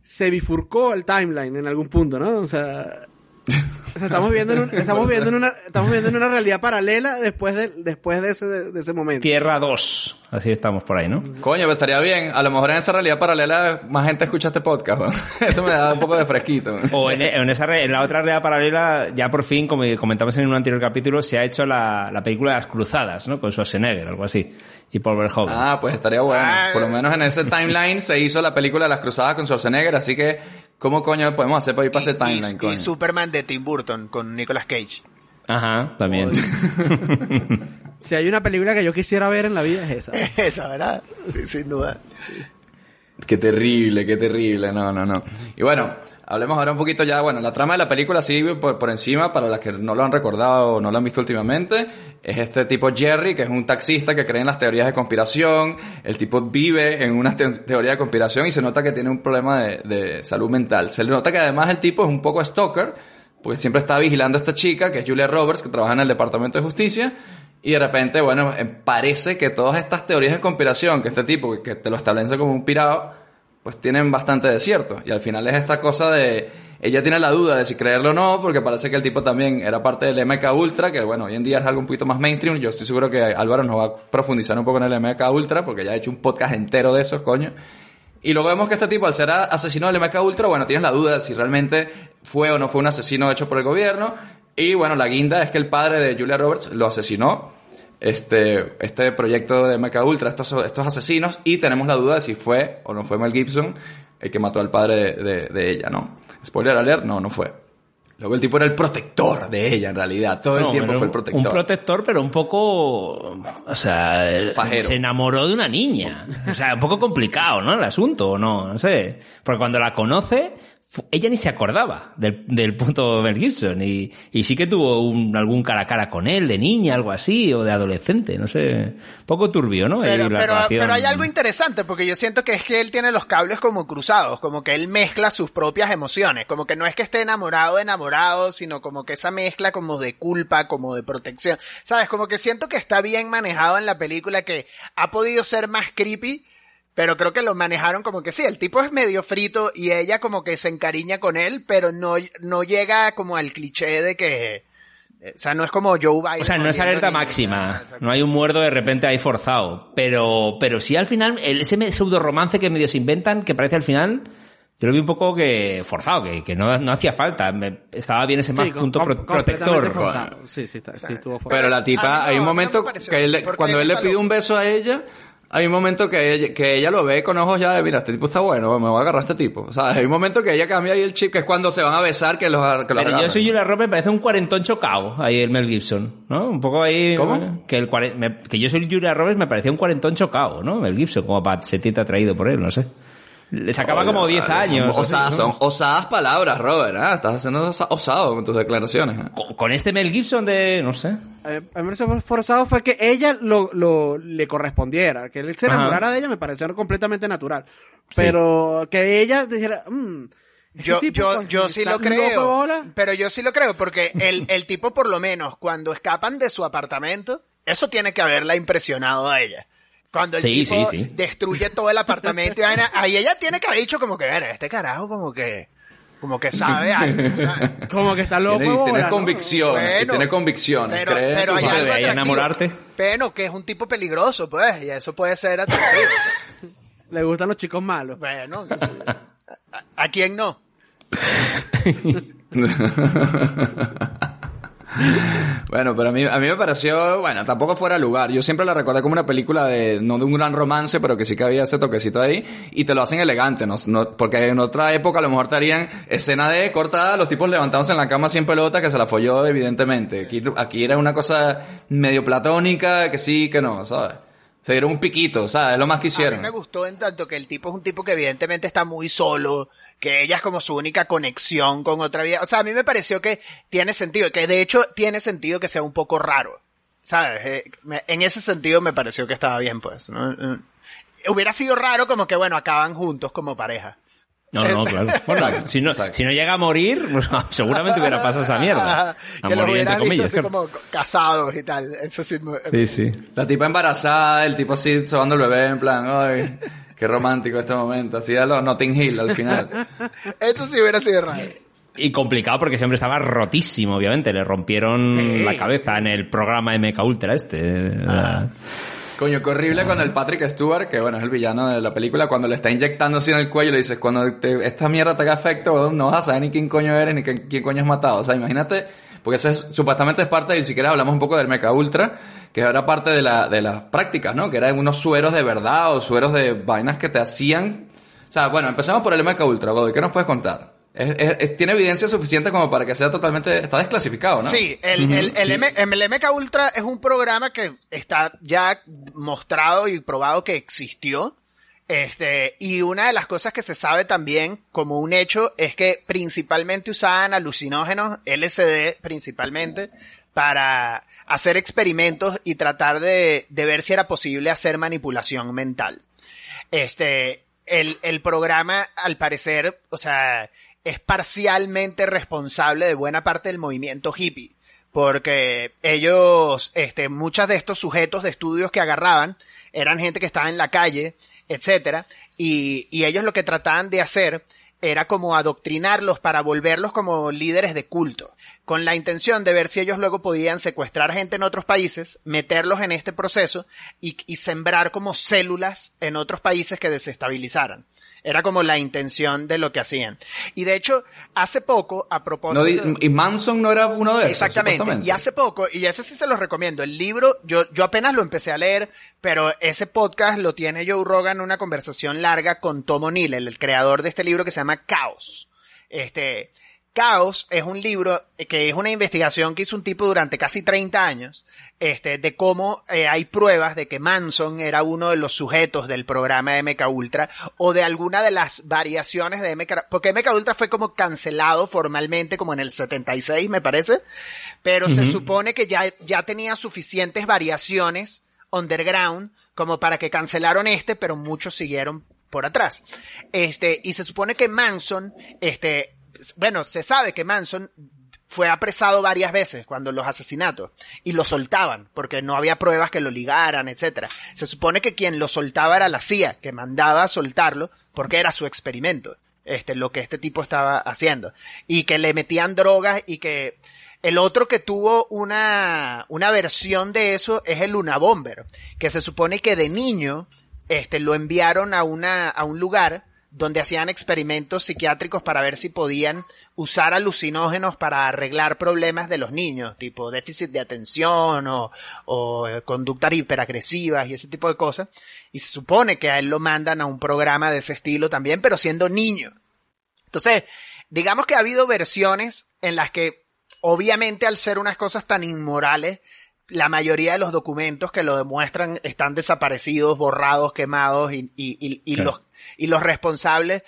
se bifurcó el timeline en algún punto, ¿no? O sea, o sea, estamos viendo en un- estamos viendo en una, estamos viendo en una realidad paralela después de, después de ese, de ese momento. Tierra 2. Así estamos por ahí, ¿no? Coño, pues estaría bien. A lo mejor en esa realidad paralela más gente escucha este podcast. ¿no? Eso me da un poco de fresquito. O en, en esa en la otra realidad paralela, ya por fin, como comentamos en un anterior capítulo, se ha hecho la, la película de las cruzadas, ¿no? Con Schwarzenegger, algo así. Y Paul Verhoeven. Ah, pues estaría bueno. Ah, Por lo menos en ese timeline se hizo la película de las cruzadas con Schwarzenegger, así que ¿cómo coño podemos hacer para ir para ese timeline, Y, coño? y Superman de Tim Burton con Nicolas Cage. Ajá, también. Si hay una película que yo quisiera ver en la vida es esa. Esa, ¿verdad? Sí, sin duda. Qué terrible, qué terrible, no, no, no. Y bueno, hablemos ahora un poquito ya, bueno, la trama de la película, sí, por, por encima, para las que no lo han recordado o no lo han visto últimamente, es este tipo Jerry, que es un taxista que cree en las teorías de conspiración, el tipo vive en una te- teoría de conspiración y se nota que tiene un problema de, de salud mental. Se le nota que además el tipo es un poco stalker, porque siempre está vigilando a esta chica, que es Julia Roberts, que trabaja en el Departamento de Justicia, y de repente, bueno, em, parece que todas estas teorías de conspiración, que este tipo, que- te lo establece como un pirado, pues tienen bastante de cierto. Y al final es esta cosa de... Ella tiene la duda de si creerlo o no, porque parece que el tipo también era parte del MK Ultra, que bueno, hoy en día es algo un poquito más mainstream. Yo estoy seguro que Álvaro nos va a profundizar un poco en el MK Ultra, porque ya ha hecho un podcast entero de esos, coño. Y luego vemos que este tipo, al ser a- asesino del MK Ultra, bueno, tienes la duda de si realmente fue o no fue un asesino hecho por el gobierno. Y bueno, la guinda es que el padre de Julia Roberts lo asesinó. Este, este proyecto de MK Ultra, estos, estos asesinos, y tenemos la duda de si fue o no fue Mel Gibson el que mató al padre de- de ella, ¿no? Spoiler alert, no, no fue. Luego el tipo era el protector de ella, en realidad. Todo el tiempo fue el protector. Un protector, pero un poco. O sea, Pajero. se enamoró de una niña. O sea, un poco complicado, ¿no? El asunto, ¿o no? No sé. Porque cuando la conoce, ella ni se acordaba del, del punto Mel Gibson. Y, y sí que tuvo un, algún cara a cara con él, de niña, algo así, o de adolescente, no sé. Poco turbio, ¿no? Pero, la pero, relación. pero hay algo interesante porque yo siento que es que él tiene los cables como cruzados, como que él mezcla sus propias emociones, como que no es que esté enamorado enamorado, sino como que esa mezcla como de culpa, como de protección, sabes, como que siento que está bien manejado en la película, que ha podido ser más creepy, pero creo que lo manejaron como que sí, el tipo es medio frito y ella como que se encariña con él, pero no, no llega como al cliché de que, o sea, no es como Joe Biden. O sea, no es alerta máxima. No hay un muerto de repente ahí forzado. Pero, pero sí al final, el- ese pseudo romance que medio se inventan, que parece al final, yo lo vi un poco que forzado, que, que no, no hacía falta. Me- estaba bien ese más Sí, punto pro- protector. Sí, sí, está- sí, estuvo forzado. Pero la tipa, no, hay un no momento pareció, que, él- cuando él le pide un beso a ella, hay un momento que ella, que ella lo ve con ojos ya de, mira, este tipo está bueno, me voy a agarrar a este tipo. O sea, hay un momento que ella cambia ahí el chip, que es cuando se van a besar, que los, que los Pero yo soy Julia Roberts, me parece un cuarentón chocado ahí el Mel Gibson, ¿no? Un poco ahí... ¿Cómo? Que, el cuare- me- que yo soy Julia Roberts me parecía un cuarentón chocado, ¿no? Mel Gibson, como para sentirte atraído por él, no sé. Le sacaba como 10 Vale, años. Son así, osadas, ¿no? son osadas palabras, Robert, ¿ah? Estás haciendo osa- osado con tus declaraciones. ¿eh? Con, con este Mel Gibson de... no sé. A mí me pareció forzado fue que ella lo, lo- le correspondiera, que él se Ajá. enamorara de ella me pareció completamente natural. Pero que ella dijera, "Mm, este Yo, tipo, yo, yo sí lo creo. bola". Pero yo sí lo creo, porque el, el tipo, por lo menos, cuando escapan de su apartamento, eso tiene que haberla impresionado a ella. Cuando el Sí, tipo sí, sí. destruye todo el apartamento y ahí ella tiene que haber dicho como que, ver, este carajo como que, como que sabe algo. ¿sabes? Como que está loco ¿no? convicciones, Bueno, tienes convicciones. pero- crees pero hay algo enamorarte. Bueno, que es un tipo peligroso, pues, y eso puede ser atractivo. Le gustan los chicos malos. bueno, ¿a, a quién no? bueno, pero a mí, a mí me pareció, bueno, tampoco fuera lugar. Yo siempre la recordé como una película de, no de un gran romance, pero que sí que había ese toquecito ahí. Y te lo hacen elegante, ¿no? No- porque en otra época a lo mejor te harían escena de cortada, los tipos levantándose en la cama sin pelota, que se la folló evidentemente. Aquí, aquí era una cosa medio platónica, que sí, que no, ¿sabes? Se dieron un piquito, ¿sabes? Es lo más que A mí hicieron. me gustó en tanto que el tipo es un tipo que evidentemente está muy solo, que ella es como su única conexión con otra vida. O sea, a mí me pareció que tiene sentido, que de hecho tiene sentido que sea un poco raro. ¿Sabes? Eh, me- en ese sentido me pareció que estaba bien, pues. ¿no? Eh, Hubiera sido raro como que, bueno, acaban juntos como pareja. No, no, claro. Bueno, si no, si no llega a morir, pues, seguramente hubiera pasado esa mierda. A que morir, entre hubieras visto comillas. así como casados y tal. Eso sí. Sí, sí. La tipa embarazada, el tipo así sobando el bebé, en plan, ay, qué romántico este momento. Así de los Notting Hill al final. Eso sí hubiera sido raro. Y complicado porque hombre estaba rotísimo, obviamente. Le rompieron Sí. la cabeza en el programa MK Ultra este. Coño, qué horrible cuando el Patrick Stewart, que bueno, es el villano de la película, cuando le está inyectando así en el cuello, le dices, cuando te- esta mierda te haga efecto, no vas a saber ni quién coño eres, ni quién, quién coño has matado. O sea, imagínate, porque eso es, supuestamente es parte, y si quieres hablamos un poco del Mecha Ultra, que era parte de, la, de las prácticas, ¿no? Que eran unos sueros de verdad o sueros de vainas que te hacían... O sea, bueno, empecemos por el Mecha Ultra, Godoy, ¿qué nos puedes contar? Es- es- es- tiene evidencia suficiente como para que sea totalmente... Está desclasificado, ¿no? Sí, el, el, el, M- el MK Ultra es un programa que está ya mostrado y probado que existió. Este, y una de las cosas que se sabe también como un hecho es que principalmente usaban alucinógenos, LSD principalmente, para hacer experimentos y tratar de, de ver si era posible hacer manipulación mental. Este, el, el programa, al parecer, o sea, es parcialmente responsable de buena parte del movimiento hippie. Porque ellos, este, muchos de estos sujetos de estudios que agarraban eran gente que estaba en la calle, etcétera, y, y ellos lo que trataban de hacer era como adoctrinarlos para volverlos como líderes de culto, con la intención de ver si ellos luego podían secuestrar gente en otros países, meterlos en este proceso y, sembrar como células en otros países que desestabilizaran. Era como la intención de lo que hacían. Y de hecho, hace poco, a No, propósito... di- y Manson no era uno de esos. Exactamente. Y hace poco, y ese sí se los recomiendo, el libro, yo, yo apenas lo empecé a leer, pero ese podcast lo tiene Joe Rogan, una conversación larga con Tom O'Neill, el, el creador de este libro que se llama Caos. Este, Caos es un libro que es una investigación que hizo un tipo durante casi 30 años, este, de cómo eh, hay pruebas de que Manson era uno de los sujetos del programa de MK Ultra o de alguna de las variaciones de MK, porque MK Ultra fue como cancelado formalmente como en el 76 me parece, pero se supone que ya, ya tenía suficientes variaciones underground como para que cancelaron este, pero muchos siguieron por atrás. Este, y se supone que Manson, este, bueno, se sabe que Manson fue apresado varias veces cuando los asesinatos y lo soltaban porque no había pruebas que lo ligaran, etcétera. Se supone que quien lo soltaba era la CIA, que mandaba a soltarlo porque era su experimento, este, lo que este tipo estaba haciendo y que le metían drogas y que el otro que tuvo una, una versión de eso es el Luna Bomber, que se supone que de niño, este, lo enviaron a una, a un lugar donde hacían experimentos psiquiátricos para ver si podían usar alucinógenos para arreglar problemas de los niños, tipo déficit de atención o, o eh, conductas hiperagresivas y ese tipo de cosas. Y se supone que a él lo mandan a un programa de ese estilo también, pero siendo niño. Entonces, digamos que ha habido versiones en las que, obviamente, al ser unas cosas tan inmorales, la mayoría de los documentos que lo demuestran están desaparecidos, borrados, quemados y, y- y- y Claro. los, y los responsables,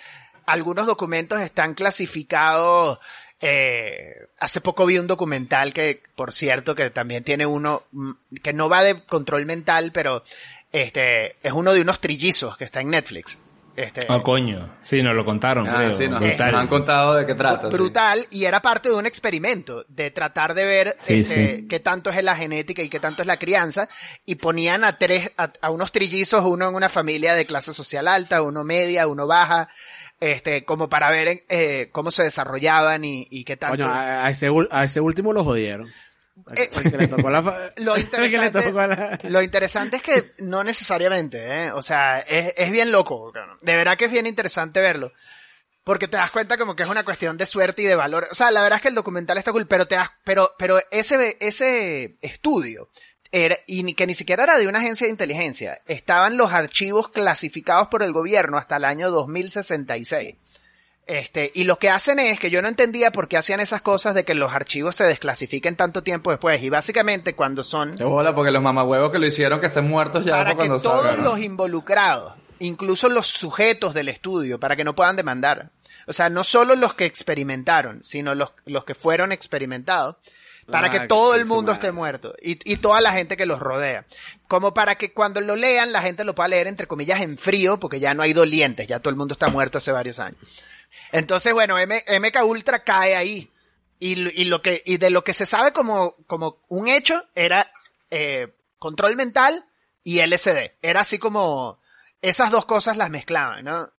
algunos documentos están clasificados. eh, hace poco vi un documental que, por cierto, que también tiene uno mm, que no va de control mental, pero este es uno de unos trillizos que está en Netflix. Este, Oh, coño. Sí, nos lo contaron, Ah, creo. sí, nos, Brutal. nos han contado de qué trata. sí. brutal y era parte de un experimento de tratar de ver Sí, este, sí. qué tanto es la genética y qué tanto es la crianza y ponían a tres a, a unos trillizos uno en una familia de clase social alta uno media uno baja este como para ver eh, cómo se desarrollaban y, y qué tanto Coño, a, a ese, ul- a ese último lo jodieron. Eh, El que le tocó la fa- lo le interesante, tocó la- lo interesante es que no necesariamente, ¿eh? o sea, es, es bien loco, de verdad que es bien interesante verlo, porque te das cuenta como que es una cuestión de suerte y de valor, o sea, la verdad es que el documental está cool, pero te das, pero, pero ese, ese estudio, era, y que ni siquiera era de una agencia de inteligencia, estaban los archivos clasificados por el gobierno hasta el año 2066. Este, y lo que hacen es que yo no entendía por qué hacían esas cosas de que los archivos se desclasifiquen tanto tiempo después. Y básicamente cuando son Se bola porque los mamahuevos que lo hicieron que estén muertos ya para que cuando todos salgan. los involucrados, incluso los sujetos del estudio, para que no puedan demandar. O sea, no solo los que experimentaron, sino los, los que fueron experimentados, para Ah, que que todo el mundo esté muerto y, y toda la gente que los rodea. Como para que cuando lo lean, la gente lo pueda leer entre comillas en frío, porque ya no hay dolientes, ya todo el mundo está muerto hace varios años. Entonces, bueno, M- MK Ultra cae ahí. Y, y lo que, y de lo que se sabe como, como un hecho era eh, control mental y LSD. Era así como esas dos cosas las mezclaban, ¿no?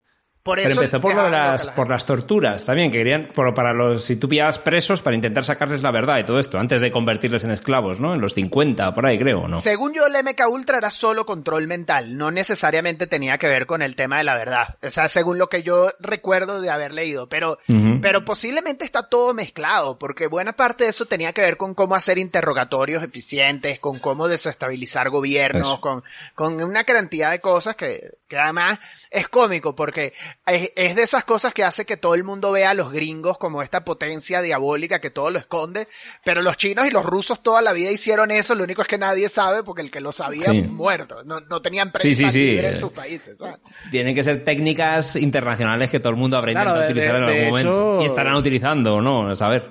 Por Pero empezó por las, por las torturas también, que querían, por, para los, si tú pillabas presos, para intentar sacarles la verdad y todo esto, antes de convertirles en esclavos, ¿no? En los 50, por ahí creo, ¿o ¿no? Según yo, el MK Ultra era solo control mental, no necesariamente tenía que ver con el tema de la verdad. O sea, según lo que yo recuerdo de haber leído, pero, pero posiblemente está todo mezclado, porque buena parte de eso tenía que ver con cómo hacer interrogatorios eficientes, con cómo desestabilizar gobiernos, Eso. con, con una cantidad de cosas que, que además es cómico, porque es, es de esas cosas que hace que todo el mundo vea a los gringos como esta potencia diabólica que todo lo esconde, pero los chinos y los rusos toda la vida hicieron eso, lo único es que nadie sabe porque el que lo sabía Sí. muerto, no, no tenían prensa sí, sí. libre en sus países. ¿sabes? Tienen que ser técnicas internacionales que todo el mundo habrá Claro, intentado de- utilizar de- en algún momento. hecho- Y estarán utilizando o no, a saber.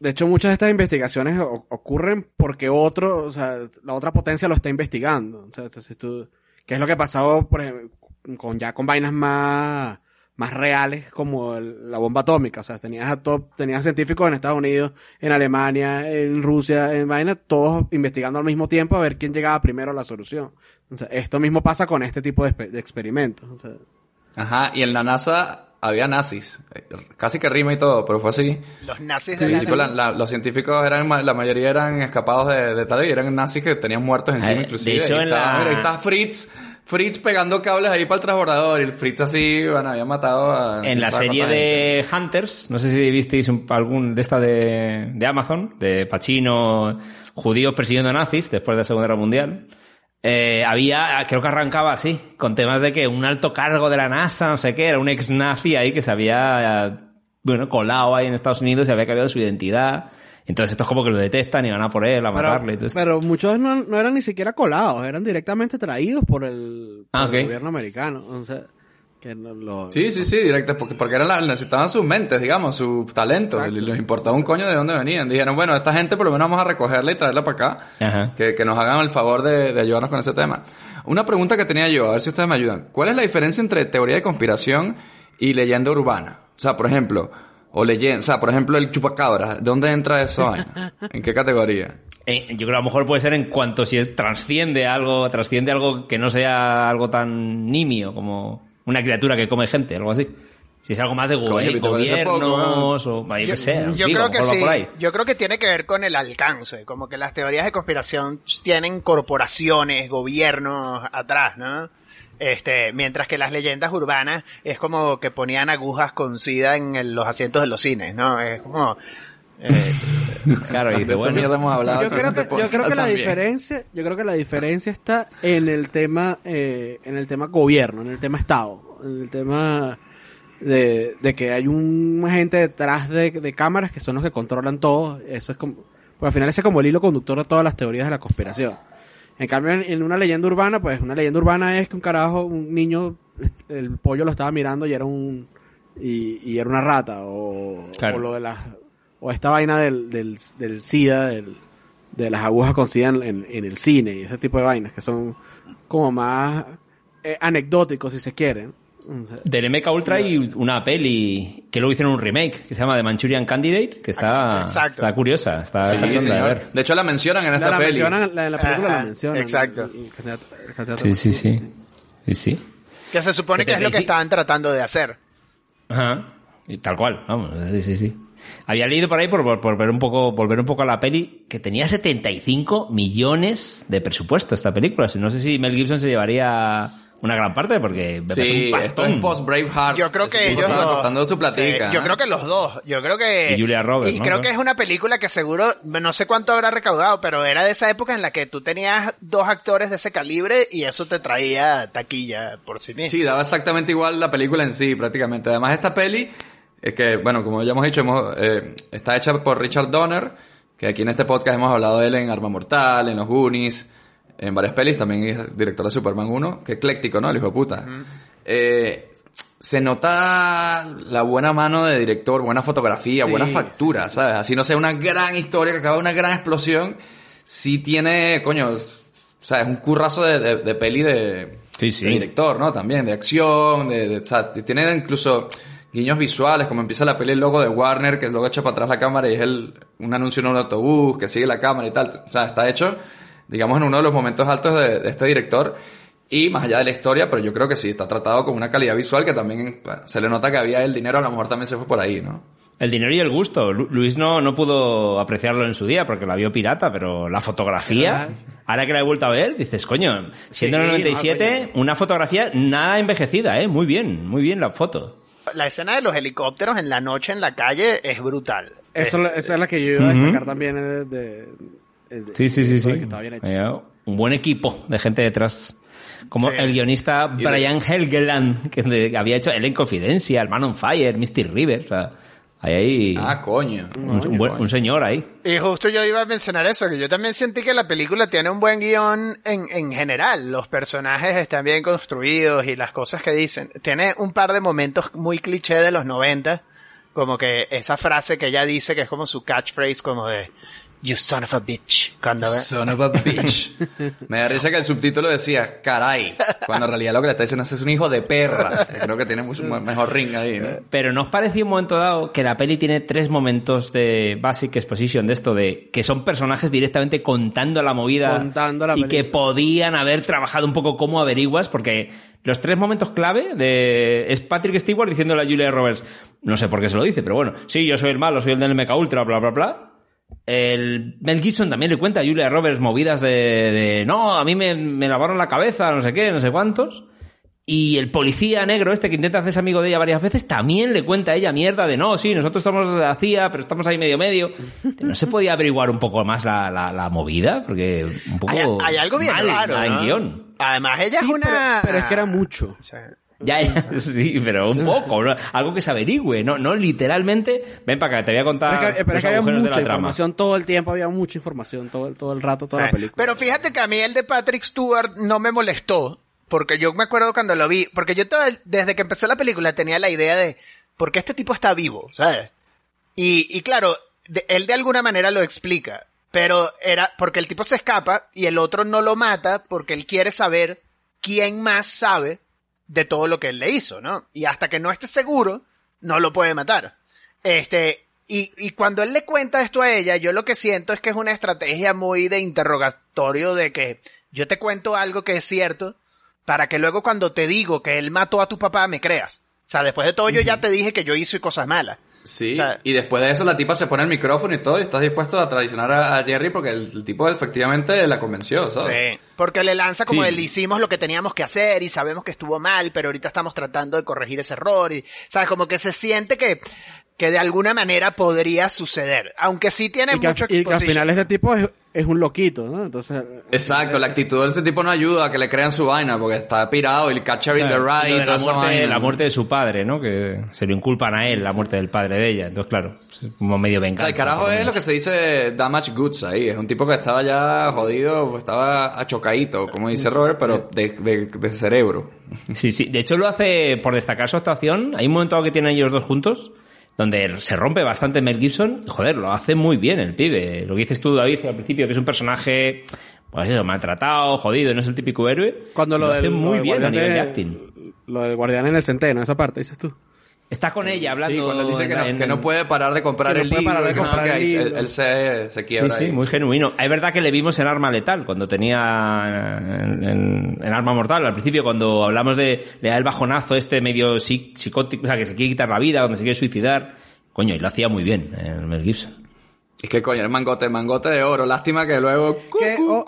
De hecho, muchas de estas investigaciones ocurren porque otro, o sea, la otra potencia lo está investigando. O sea, entonces tú, ¿qué es lo que ha pasado, por ejemplo, con ya con vainas más, más reales como el- la bomba atómica? O sea, tenías a top, tenías científicos en Estados Unidos, en Alemania, en Rusia, en vainas, todos investigando al mismo tiempo a ver quién llegaba primero a la solución. O sea, esto mismo pasa con este tipo de, experimentos. O sea, Ajá, y en la NASA había nazis. Casi que rima y todo, pero fue así. Los nazis de principio la- la- los científicos eran, ma- la mayoría eran escapados de, de tal y eran nazis que tenían muertos encima Eh, inclusive. de hecho, Ahí en está, la- mira, ahí está Fritz, Fritz pegando cables ahí para el transbordador y el Fritz así, bueno, había matado a... En la ¿sabes serie gente? de Hunters, no sé si visteis un- algún de esta de, de Amazon, de Pacino, judíos persiguiendo nazis después de la Segunda Guerra Mundial. eh, había, creo que arrancaba así, con temas de que un alto cargo de la NASA, no sé qué, era un ex nazi ahí que se había, eh, bueno, colado ahí en Estados Unidos y había cambiado su identidad. Entonces estos como que lo detestan y van a por él, a Pero, matarle. y todo esto. pero muchos no, no eran ni siquiera colados, eran directamente traídos por el, por Ah, el gobierno americano. O sea, que no lo... Sí, sí, sí, directo, porque, porque eran la- necesitaban sus mentes, digamos, su talento, y les importaba un coño de dónde venían. Dijeron, bueno, esta gente por lo menos vamos a recogerla y traerla para acá, Ajá. que, que nos hagan el favor de, de ayudarnos con ese tema. Una pregunta que tenía yo, a ver si ustedes me ayudan. ¿Cuál es la diferencia entre teoría de conspiración y leyenda urbana? O sea, por ejemplo, o leyenda, o sea, por ejemplo, el chupacabra, ¿dónde entra eso? vaina? ¿En qué categoría? Eh, yo creo que a lo mejor puede ser en cuanto si trasciende algo, trasciende algo que no sea algo tan nimio como una criatura que come gente, algo así. Si es algo más de go- Coño, ¿te parece poco, gobiernos o yo, qué sé, yo digo, creo que sí. por ahí. Yo creo que tiene que ver con el alcance, como que las teorías de conspiración tienen corporaciones, gobiernos atrás, ¿no? Este, mientras que las leyendas urbanas es como que ponían agujas con sida en el- los asientos de los cines, ¿no? Es como eh, Claro, y De esa mierda hemos hablado. Yo creo que, yo creo que la También. diferencia, yo creo que la diferencia está en el tema, eh, en el tema gobierno, en el tema Estado, en el tema de, de que hay un gente detrás de, de cámaras que son los que controlan todo. Eso es como, pues al final ese es como el hilo conductor de todas las teorías de la conspiración. En cambio, en, en una leyenda urbana, pues una leyenda urbana es que un carajo, un niño, el pollo lo estaba mirando y era un, y, y era una rata, o, Claro. o lo de las, o esta vaina del, del, del SIDA, del, de las agujas con SIDA en, en- en el cine y ese tipo de vainas que son como más eh, anecdóticos si se quieren. Del MK Ultra hay una peli que luego hicieron un remake que se llama The Manchurian Candidate, que está, Exacto. está curiosa, está Sí, cachonda de señor. ver. De hecho, la mencionan en la, esta la peli. mencionan, la, en la película Ajá, la mencionan. exacto. El- el candidato- el candidato- Sí, sí, sí. Sí, sí. que se supone que es lo que 75. estaban tratando de hacer. Ajá. Y tal cual, vamos, sí, sí, sí. Había leído por ahí por, por, por ver un poco, volver un poco a la peli, que tenía 75 millones de presupuesto esta película. No sé si Mel Gibson se llevaría una gran parte, porque me parece Sí, un esto pastón. es post Braveheart. Yo creo que Ese tipo ellos estaba dos. cortando su platica. Sí, yo ¿eh? creo que los dos. Yo creo que. Y Julia Roberts, y ¿no? creo que es una película que seguro, no sé cuánto habrá recaudado, pero era de esa época en la que tú tenías dos actores de ese calibre y eso te traía taquilla por sí mismo. Sí, daba exactamente igual la película en sí, prácticamente. Además, esta peli, es que, bueno, como ya hemos dicho, hemos, eh, está hecha por Richard Donner, que aquí en este podcast hemos hablado de él en Arma Mortal, en Los Goonies, en varias pelis, también es director de Superman 1, que ecléctico, ¿no? El hijo de puta. Eh, se nota la buena mano de director, buena fotografía, Sí, buena factura, ¿sabes? Así no sea una gran historia que acaba de una gran explosión, sí tiene, coño, o sea, es un currazo de, de, de peli de, Sí, sí. de director, ¿no? También, de acción, de, de- o sea, tiene incluso guiños visuales, como empieza la peli el logo de Warner, que luego echa para atrás la cámara y es el, un anuncio en un autobús, que sigue la cámara y tal. O sea, está hecho, digamos, en uno de los momentos altos de, de este director. Y más allá de la historia, pero yo creo que sí, está tratado con una calidad visual que también bueno, se le nota que había el dinero, a lo mejor también se fue por ahí, ¿no? El dinero y el gusto. Lu- Luis no, no pudo apreciarlo en su día porque la vio pirata, pero la fotografía, ahora que la he vuelto a ver, dices, coño, siendo en el Sí, 97, una fotografía nada envejecida, ¿eh? Muy bien, muy bien la foto. La escena de los helicópteros en la noche en la calle es brutal. Eso, esa es la que yo iba a destacar también eh, de, de- de- Sí, sí, sí, sí. bien hecho. Eh, Un buen equipo de gente detrás. Como Sí. el guionista Brian Helgeland, que había hecho El en Confidencia, El Man on Fire, Misty River. O sea, ahí hay Ah, coño. un, un buen- un señor ahí. Y justo yo iba a mencionar eso, que yo también sentí que la película tiene un buen guion en, en general. Los personajes están bien construidos y las cosas que dicen. Tiene un par de momentos muy cliché de los 90, como que esa frase que ella dice que es como su catchphrase, como de You son of a bitch. Cuando ve- Son of a bitch. Me da risa que el subtítulo decía, caray. Cuando en realidad lo que le está diciendo es, es un hijo de perra. Creo que tiene mucho mejor ring ahí, ¿no? Pero ¿nos pareció un momento dado que la peli tiene tres momentos de basic exposition de esto de que son personajes directamente contando la movida Contando la y película. que podían haber trabajado un poco como averiguas porque los tres momentos clave de es Patrick Stewart diciéndole a Julia Roberts, no sé por qué se lo dice, pero bueno, sí, yo soy el malo, soy el del MK Ultra, bla bla bla. El Mel Gibson también le cuenta a Julia Roberts movidas de, de no, a mí me, me lavaron la cabeza, no sé qué, no sé cuántos. Y el policía negro este que intenta hacerse amigo de ella varias veces también le cuenta a ella mierda de no, sí, nosotros estamos de la CIA, pero estamos ahí medio medio. ¿No se podía averiguar un poco más la, la, la movida? Porque un poco Hay, hay algo bien mal raro. en ¿no? guion. Además, ella Sí, es una. pero, pero es que era mucho. Ya, ya, sí, pero un poco, ¿no? algo que se averigüe, no, no literalmente, ven para acá, te voy a contar Pero es que, pero los es que había mucha información todo el tiempo, había mucha información todo, el- todo el rato, toda la Sí. película. Pero fíjate que a mí el de Patrick Stewart no me molestó. Porque yo me acuerdo cuando lo vi. Porque yo todo el- desde que empezó la película tenía la idea de. ¿Por qué este tipo está vivo? ¿Sabes? Y, y claro, de- él de alguna manera lo explica. Pero era porque el tipo se escapa y el otro no lo mata porque él quiere saber quién más sabe de todo lo que él le hizo, ¿no? Y hasta que no esté seguro, no lo puede matar. Este, y, y cuando él le cuenta esto a ella, yo lo que siento es que es una estrategia muy de interrogatorio de que yo te cuento algo que es cierto para que luego cuando te digo que él mató a tu papá me creas. O sea, después de todo yo ya te dije que yo hice cosas malas. Sí, O sea- y después de eso la tipa se pone el micrófono y todo, y estás dispuesto a traicionar a, a Jerry porque el, el tipo efectivamente la convenció, ¿sabes? Sí, porque le lanza como Sí. el hicimos lo que teníamos que hacer y sabemos que estuvo mal, pero ahorita estamos tratando de corregir ese error y, sabes, como que se siente que, que de alguna manera podría suceder, aunque sí tiene y, que, mucho y que al final este tipo es, es un loquito, ¿no? Entonces, Exacto, la actitud de ese tipo no ayuda a que le crean su vaina porque está pirado y el catcher in the Claro, right y de la, esa muerte, vaina. la muerte de su padre, ¿no? Que se lo inculpan a él, la muerte del padre de ella. Entonces, claro, es como medio O sea, venganza. el carajo es lo que se dice damage goods ahí. Es un tipo que estaba ya jodido, estaba achocadito, como dice Robert, pero de, de, de cerebro. Sí, sí. De hecho, lo hace por destacar su actuación. Hay un momento que tienen ellos dos juntos donde se rompe bastante Mel Gibson. Joder, lo hace muy bien el pibe. Lo que dices tú, David, al principio, que es un personaje, pues eso, maltratado, jodido, no es el típico héroe. cuando lo, del, muy lo del bien a nivel de de- acting. Lo del guardián en el centeno, esa parte, dices tú. Está con ella hablando. Sí, cuando él dice que no, en- que no puede parar de comprar Que no el puede libro, parar de que no sé comprar el él, libro. él se, se quiebra Sí, sí, ahí. muy genuino. Es verdad que le vimos en Arma Letal, cuando tenía en, en- en Arma Mortal, al principio, cuando hablamos de, le da el bajonazo este medio psic- psicótico, o sea, que se quiere quitar la vida, cuando se quiere suicidar. Coño, y lo hacía muy bien, eh, Mel Gibson. Es que coño, el mangote, mangote de oro. Lástima que luego... Que, o-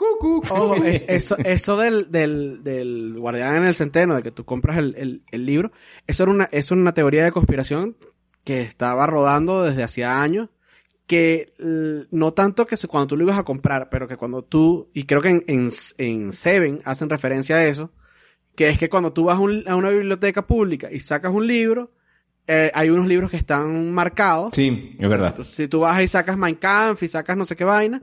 ojo, es- eso, eso del, del, del guardián en el centeno, de que tú compras el, el, el libro, eso era una, era una teoría de conspiración que estaba rodando desde hacía años, que no tanto que cuando tú lo ibas a comprar, pero que cuando tú, y creo que en, en, en Seven hacen referencia a eso, que es que cuando tú vas un- a una biblioteca pública y sacas un libro, eh, hay unos libros que están marcados, Sí, es verdad. entonces, si tú vas y sacas Mein Kampf y sacas no sé qué vaina,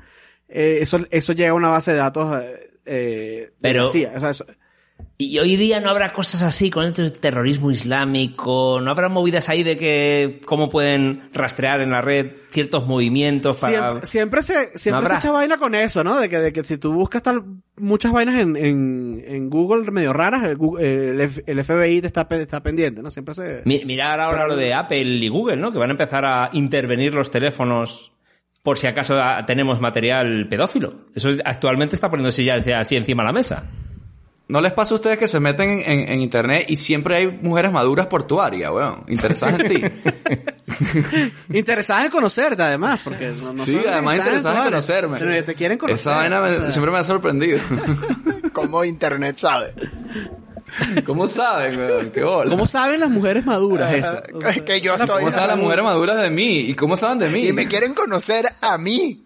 eh, eso, eso llega a una base de datos eh, eh, de Pero- CIA. O sea, eso- Y hoy día no habrá cosas así con el terrorismo islámico, no habrá movidas ahí de que cómo pueden rastrear en la red ciertos movimientos para... siempre, siempre se, siempre No se echa vaina con eso, ¿no? De que, de que si tú buscas tal, muchas vainas en, en, en Google medio raras, el, FBI te está, está pendiente, ¿no? Siempre se... Mi- Mirar ahora lo de Apple y Google, ¿no? Que van a empezar a intervenir los teléfonos por si acaso ah, tenemos material pedófilo. Eso es- actualmente está poniéndose ya así encima de la mesa. ¿No les pasa a ustedes que se meten en, en- en internet y siempre hay mujeres maduras por tu área, weón? Interesadas en ti. Interesadas en conocerte, además, porque no, no sí, además interesadas en conocerme. sino que te quieren conocer. Esa vaina me- siempre me ha sorprendido. Como internet sabe. ¿Cómo saben, weón? Qué bola. ¿Cómo saben las mujeres maduras eso? Que yo estoy... ¿Cómo saben las mujeres maduras de mí? ¿Y cómo saben de mí? Y me quieren conocer a mí.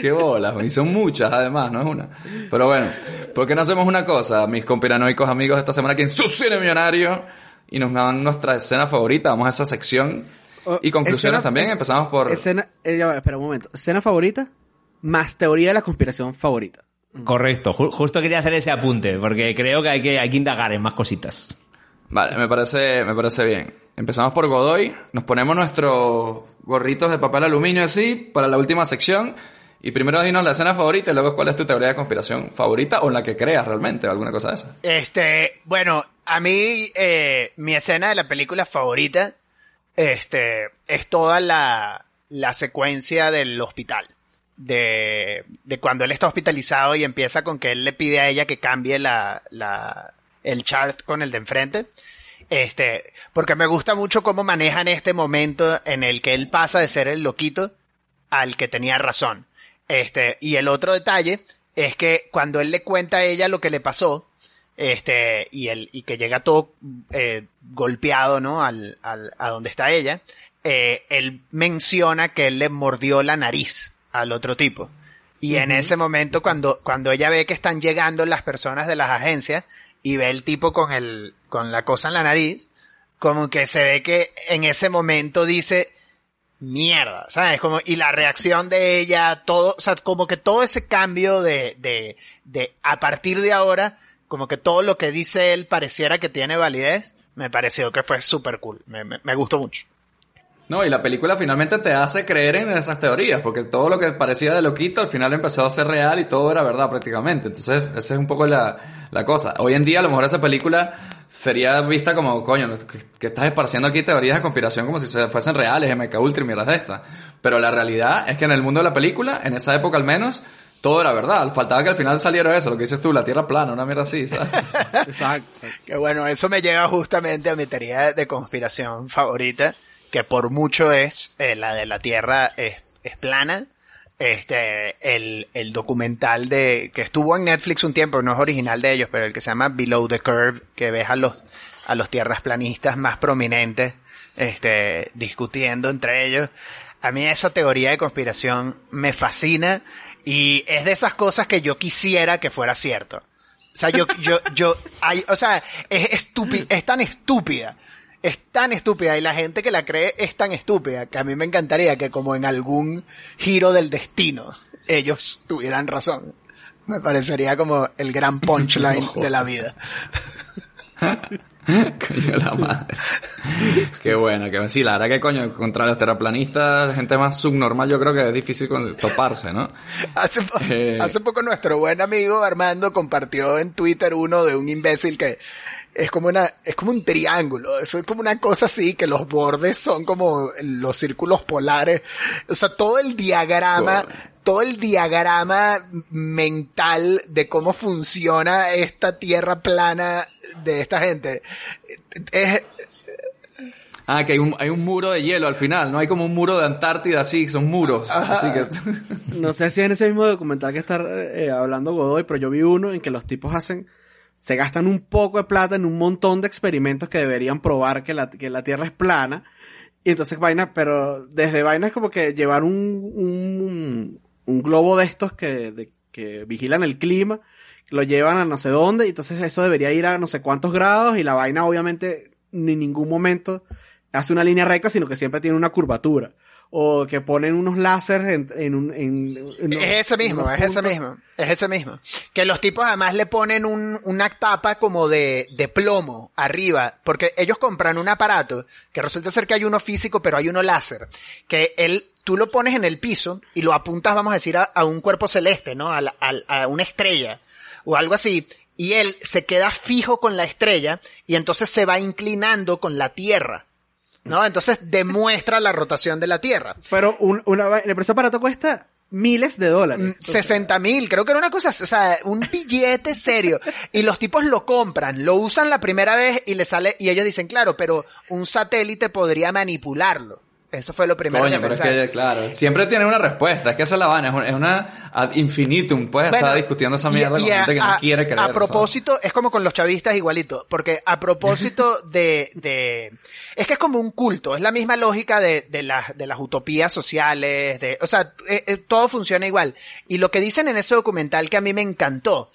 Qué bolas, y son muchas además, no es una. Pero bueno, ¿por qué no hacemos una cosa, mis conspiranoicos amigos, esta semana aquí en su cine millonario? Y nos dan nuestra escena favorita, vamos a esa sección. o- Y conclusiones escena- también, es- empezamos por... Escena, eh, ya espera un momento. Escena favorita más teoría de la conspiración favorita. Correcto, Ju- justo quería hacer ese apunte, porque creo que hay que, hay que indagar en más cositas. Vale, me parece, me parece bien. Empezamos por Godoy, nos ponemos nuestros gorritos de papel aluminio así para la última sección. Y primero dinos la escena favorita y luego cuál es tu teoría de conspiración favorita o la que creas realmente, o alguna cosa de esa. Este, bueno, a mí, eh, mi escena de la película favorita, este, es toda la, la secuencia del hospital. De, de cuando él está hospitalizado y empieza con que él le pide a ella que cambie la, la, el chart con el de enfrente. Este, porque me gusta mucho cómo manejan este momento en el que él pasa de ser el loquito al que tenía razón. Este, y el otro detalle es que cuando él le cuenta a ella lo que le pasó, este, y él, y que llega todo eh, golpeado, ¿no? Al, al, a donde está ella, eh, él menciona que él le mordió la nariz al otro tipo. Y en ese momento, cuando, cuando ella ve que están llegando las personas de las agencias y ve el tipo con el, con la cosa en la nariz, como que se ve que en ese momento dice, mierda, ¿sabes? Como, y la reacción de ella, todo, o sea, como que todo ese cambio de, de, de, a partir de ahora, como que todo lo que dice él pareciera que tiene validez, me pareció que fue súper cool, me, me, me gustó mucho. No, y la película finalmente te hace creer en esas teorías, porque todo lo que parecía de loquito al final empezó a ser real y todo era verdad prácticamente. Entonces, esa es un poco la, la cosa. Hoy en día, a lo mejor esa película sería vista como, coño, que, estás esparciendo aquí teorías de conspiración como si se fuesen reales, MK Ultra y mierdas de estas. Pero la realidad es que en el mundo de la película, en esa época al menos, todo era verdad. Faltaba que al final saliera eso, lo que dices tú, la tierra plana, una mierda así, ¿sabes? Exacto, Que bueno, eso me lleva justamente a mi teoría de conspiración favorita, que por mucho es eh, la de la Tierra es, es plana. Este, el, el documental de, que estuvo en Netflix un tiempo, no es original de ellos, pero el que se llama Below the Curve, que ves a los, a los tierras planistas más prominentes, este, discutiendo entre ellos. A mí esa teoría de conspiración me fascina y es de esas cosas que yo quisiera que fuera cierto. O sea, yo, yo, yo, hay, o sea, es es tan estúpida, es tan estúpida y la gente que la cree es tan estúpida que a mí me encantaría que como en algún giro del destino ellos tuvieran razón. Me parecería como el gran punchline de la vida. coño la madre. Qué bueno, que sí, la verdad que coño, contra los terraplanistas, gente más subnormal, yo creo que es difícil toparse, ¿no? Hace, po- Eh. hace poco nuestro buen amigo Armando compartió en Twitter uno de un imbécil que es como una, es como un triángulo, eso es como una cosa así, que los bordes son como los círculos polares, o sea, todo el diagrama, todo el diagrama mental de cómo funciona esta tierra plana de esta gente, es, Ah, que hay un, hay un muro de hielo al final, ¿no? Hay como un muro de Antártida, así, son muros. Así que... No sé si en ese mismo documental que está eh, hablando Godoy, pero yo vi uno en que los tipos hacen, se gastan un poco de plata en un montón de experimentos que deberían probar que la, que la Tierra es plana. Y entonces vainas, pero desde vainas como que llevar un, un, un globo de estos que, de- que vigilan el clima, lo llevan a no sé dónde, y entonces eso debería ir a no sé cuántos grados, y la vaina obviamente ni en ningún momento hace una línea recta, sino que siempre tiene una curvatura. O que ponen unos láseres en, en un... en- en- Es ese mismo, es ese mismo, es ese mismo. Que los tipos además le ponen un, una tapa como de, de plomo arriba, porque ellos compran un aparato, que resulta ser que hay uno físico, pero hay uno láser, que él, tú lo pones en el piso y lo apuntas, vamos a decir, a, a un cuerpo celeste, ¿no? A, la- a- a una estrella, o algo así, y él se queda fijo con la estrella, y entonces se va inclinando con la Tierra. ¿No? Entonces demuestra la rotación de la Tierra. Pero un, una, pero ese aparato cuesta miles de dólares. 60 mil, creo que era una cosa, o sea, un billete serio. Y los tipos lo compran, lo usan la primera vez y le sale, y ellos dicen, claro, pero un satélite podría manipularlo. Eso fue lo primero Coño, que pero es pensaron. que, claro, siempre tiene una respuesta. Es que esa es la vaina, es una, es una ad infinitum. Puedes Bueno, estar discutiendo esa mierda y con gente que no a- quiere creer. A ¿sabes? propósito, es como con los chavistas igualito, porque a propósito de, de, es que es como un culto, es la misma lógica de, de las, de las utopías sociales, de, o sea, eh, eh, todo funciona igual. Y lo que dicen en ese documental que a mí me encantó,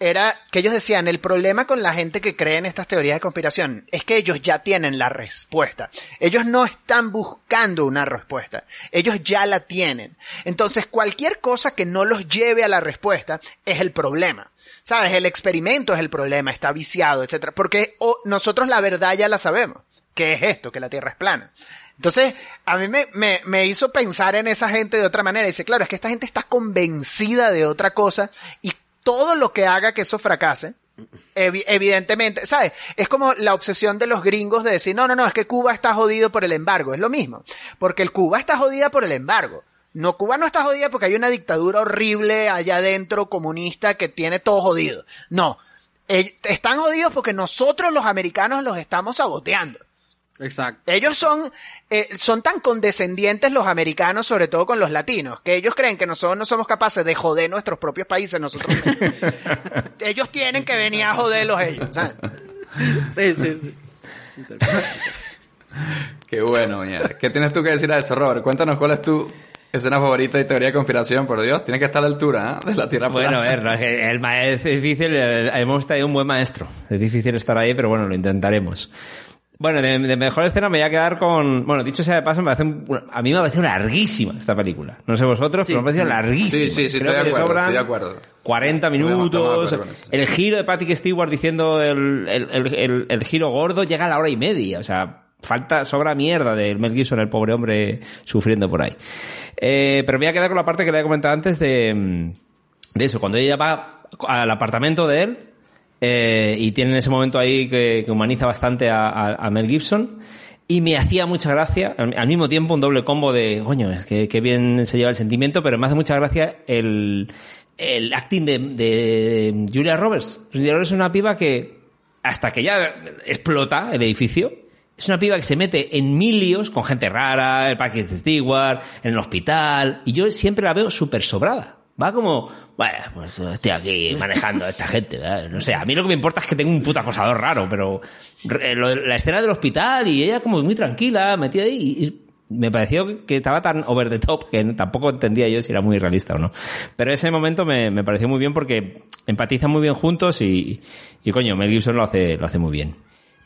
era que ellos decían, el problema con la gente que cree en estas teorías de conspiración es que ellos ya tienen la respuesta. Ellos no están buscando una respuesta. Ellos ya la tienen. Entonces, cualquier cosa que no los lleve a la respuesta es el problema. ¿Sabes? El experimento es el problema, está viciado, etcétera. Porque nosotros la verdad ya la sabemos. ¿Qué es esto? Que la Tierra es plana. Entonces, a mí me, me, me hizo pensar en esa gente de otra manera. Dice, claro, es que esta gente está convencida de otra cosa y todo lo que haga que eso fracase, evi- evidentemente, ¿sabes? Es como la obsesión de los gringos de decir, no, no, no, es que Cuba está jodido por el embargo. Es lo mismo. Porque el Cuba está jodida por el embargo. No, Cuba no está jodida porque hay una dictadura horrible allá adentro, comunista, que tiene todo jodido. No. eh, están jodidos porque nosotros los americanos los estamos saboteando. Exacto. Ellos son, eh, son tan condescendientes los americanos, sobre todo con los latinos, que ellos creen que nosotros no somos capaces de joder nuestros propios países nosotros mismos. ellos tienen que venir a joderlos ellos, ¿sabes? Sí, sí, sí. Qué bueno, mierda. ¿Qué tienes tú que decir a eso, Robert? Cuéntanos cuál es tu escena favorita y teoría de conspiración, por Dios. Tiene que estar a la altura ¿eh? de la Tierra Bueno, a plana. ver, no, es que el maestro es difícil, el- hemos traído un buen maestro. Es difícil estar ahí, pero bueno, lo intentaremos. Bueno, de, de mejor escena me voy a quedar con... Bueno, dicho sea de paso, me parece un- a mí me ha parecido larguísima esta película. No sé vosotros, pero me ha parecido larguísima. Sí, sí, sí, Creo estoy de que acuerdo, sobran estoy de acuerdo. 40 Estoy de- estoy de minutos. eso, sí. El giro de Patrick Stewart diciendo el, el, el, el- el giro gordo llega a la hora y media. O sea, falta, sobra mierda del Mel Gibson, el pobre hombre sufriendo por ahí. Eh, pero me voy a quedar con la parte que le he comentado antes de, mm, de eso. Cuando ella va al apartamento de él, eh, y tiene ese momento ahí que, humaniza bastante a, Mel Gibson. Y me hacía mucha gracia, al, mismo tiempo un doble combo de, coño, es que, que bien se lleva el sentimiento, pero me hace mucha gracia el, el acting de, Julia Roberts. Julia Roberts es una piba que, hasta que ya explota el edificio, es una piba que se mete en mil líos con gente rara, el parque de Stewart, en el hospital, y yo siempre la veo súper sobrada. Va como, bueno, pues estoy aquí manejando a esta gente, ¿verdad? no sé, a mí lo que me importa es que tengo un puto acosador raro, pero la escena del hospital y ella como muy tranquila, metida ahí, y, me pareció que estaba tan over the top que tampoco entendía yo si era muy realista o no. Pero ese momento me, me pareció muy bien porque empatizan muy bien juntos y, y coño, Mel Gibson lo hace, lo hace muy bien.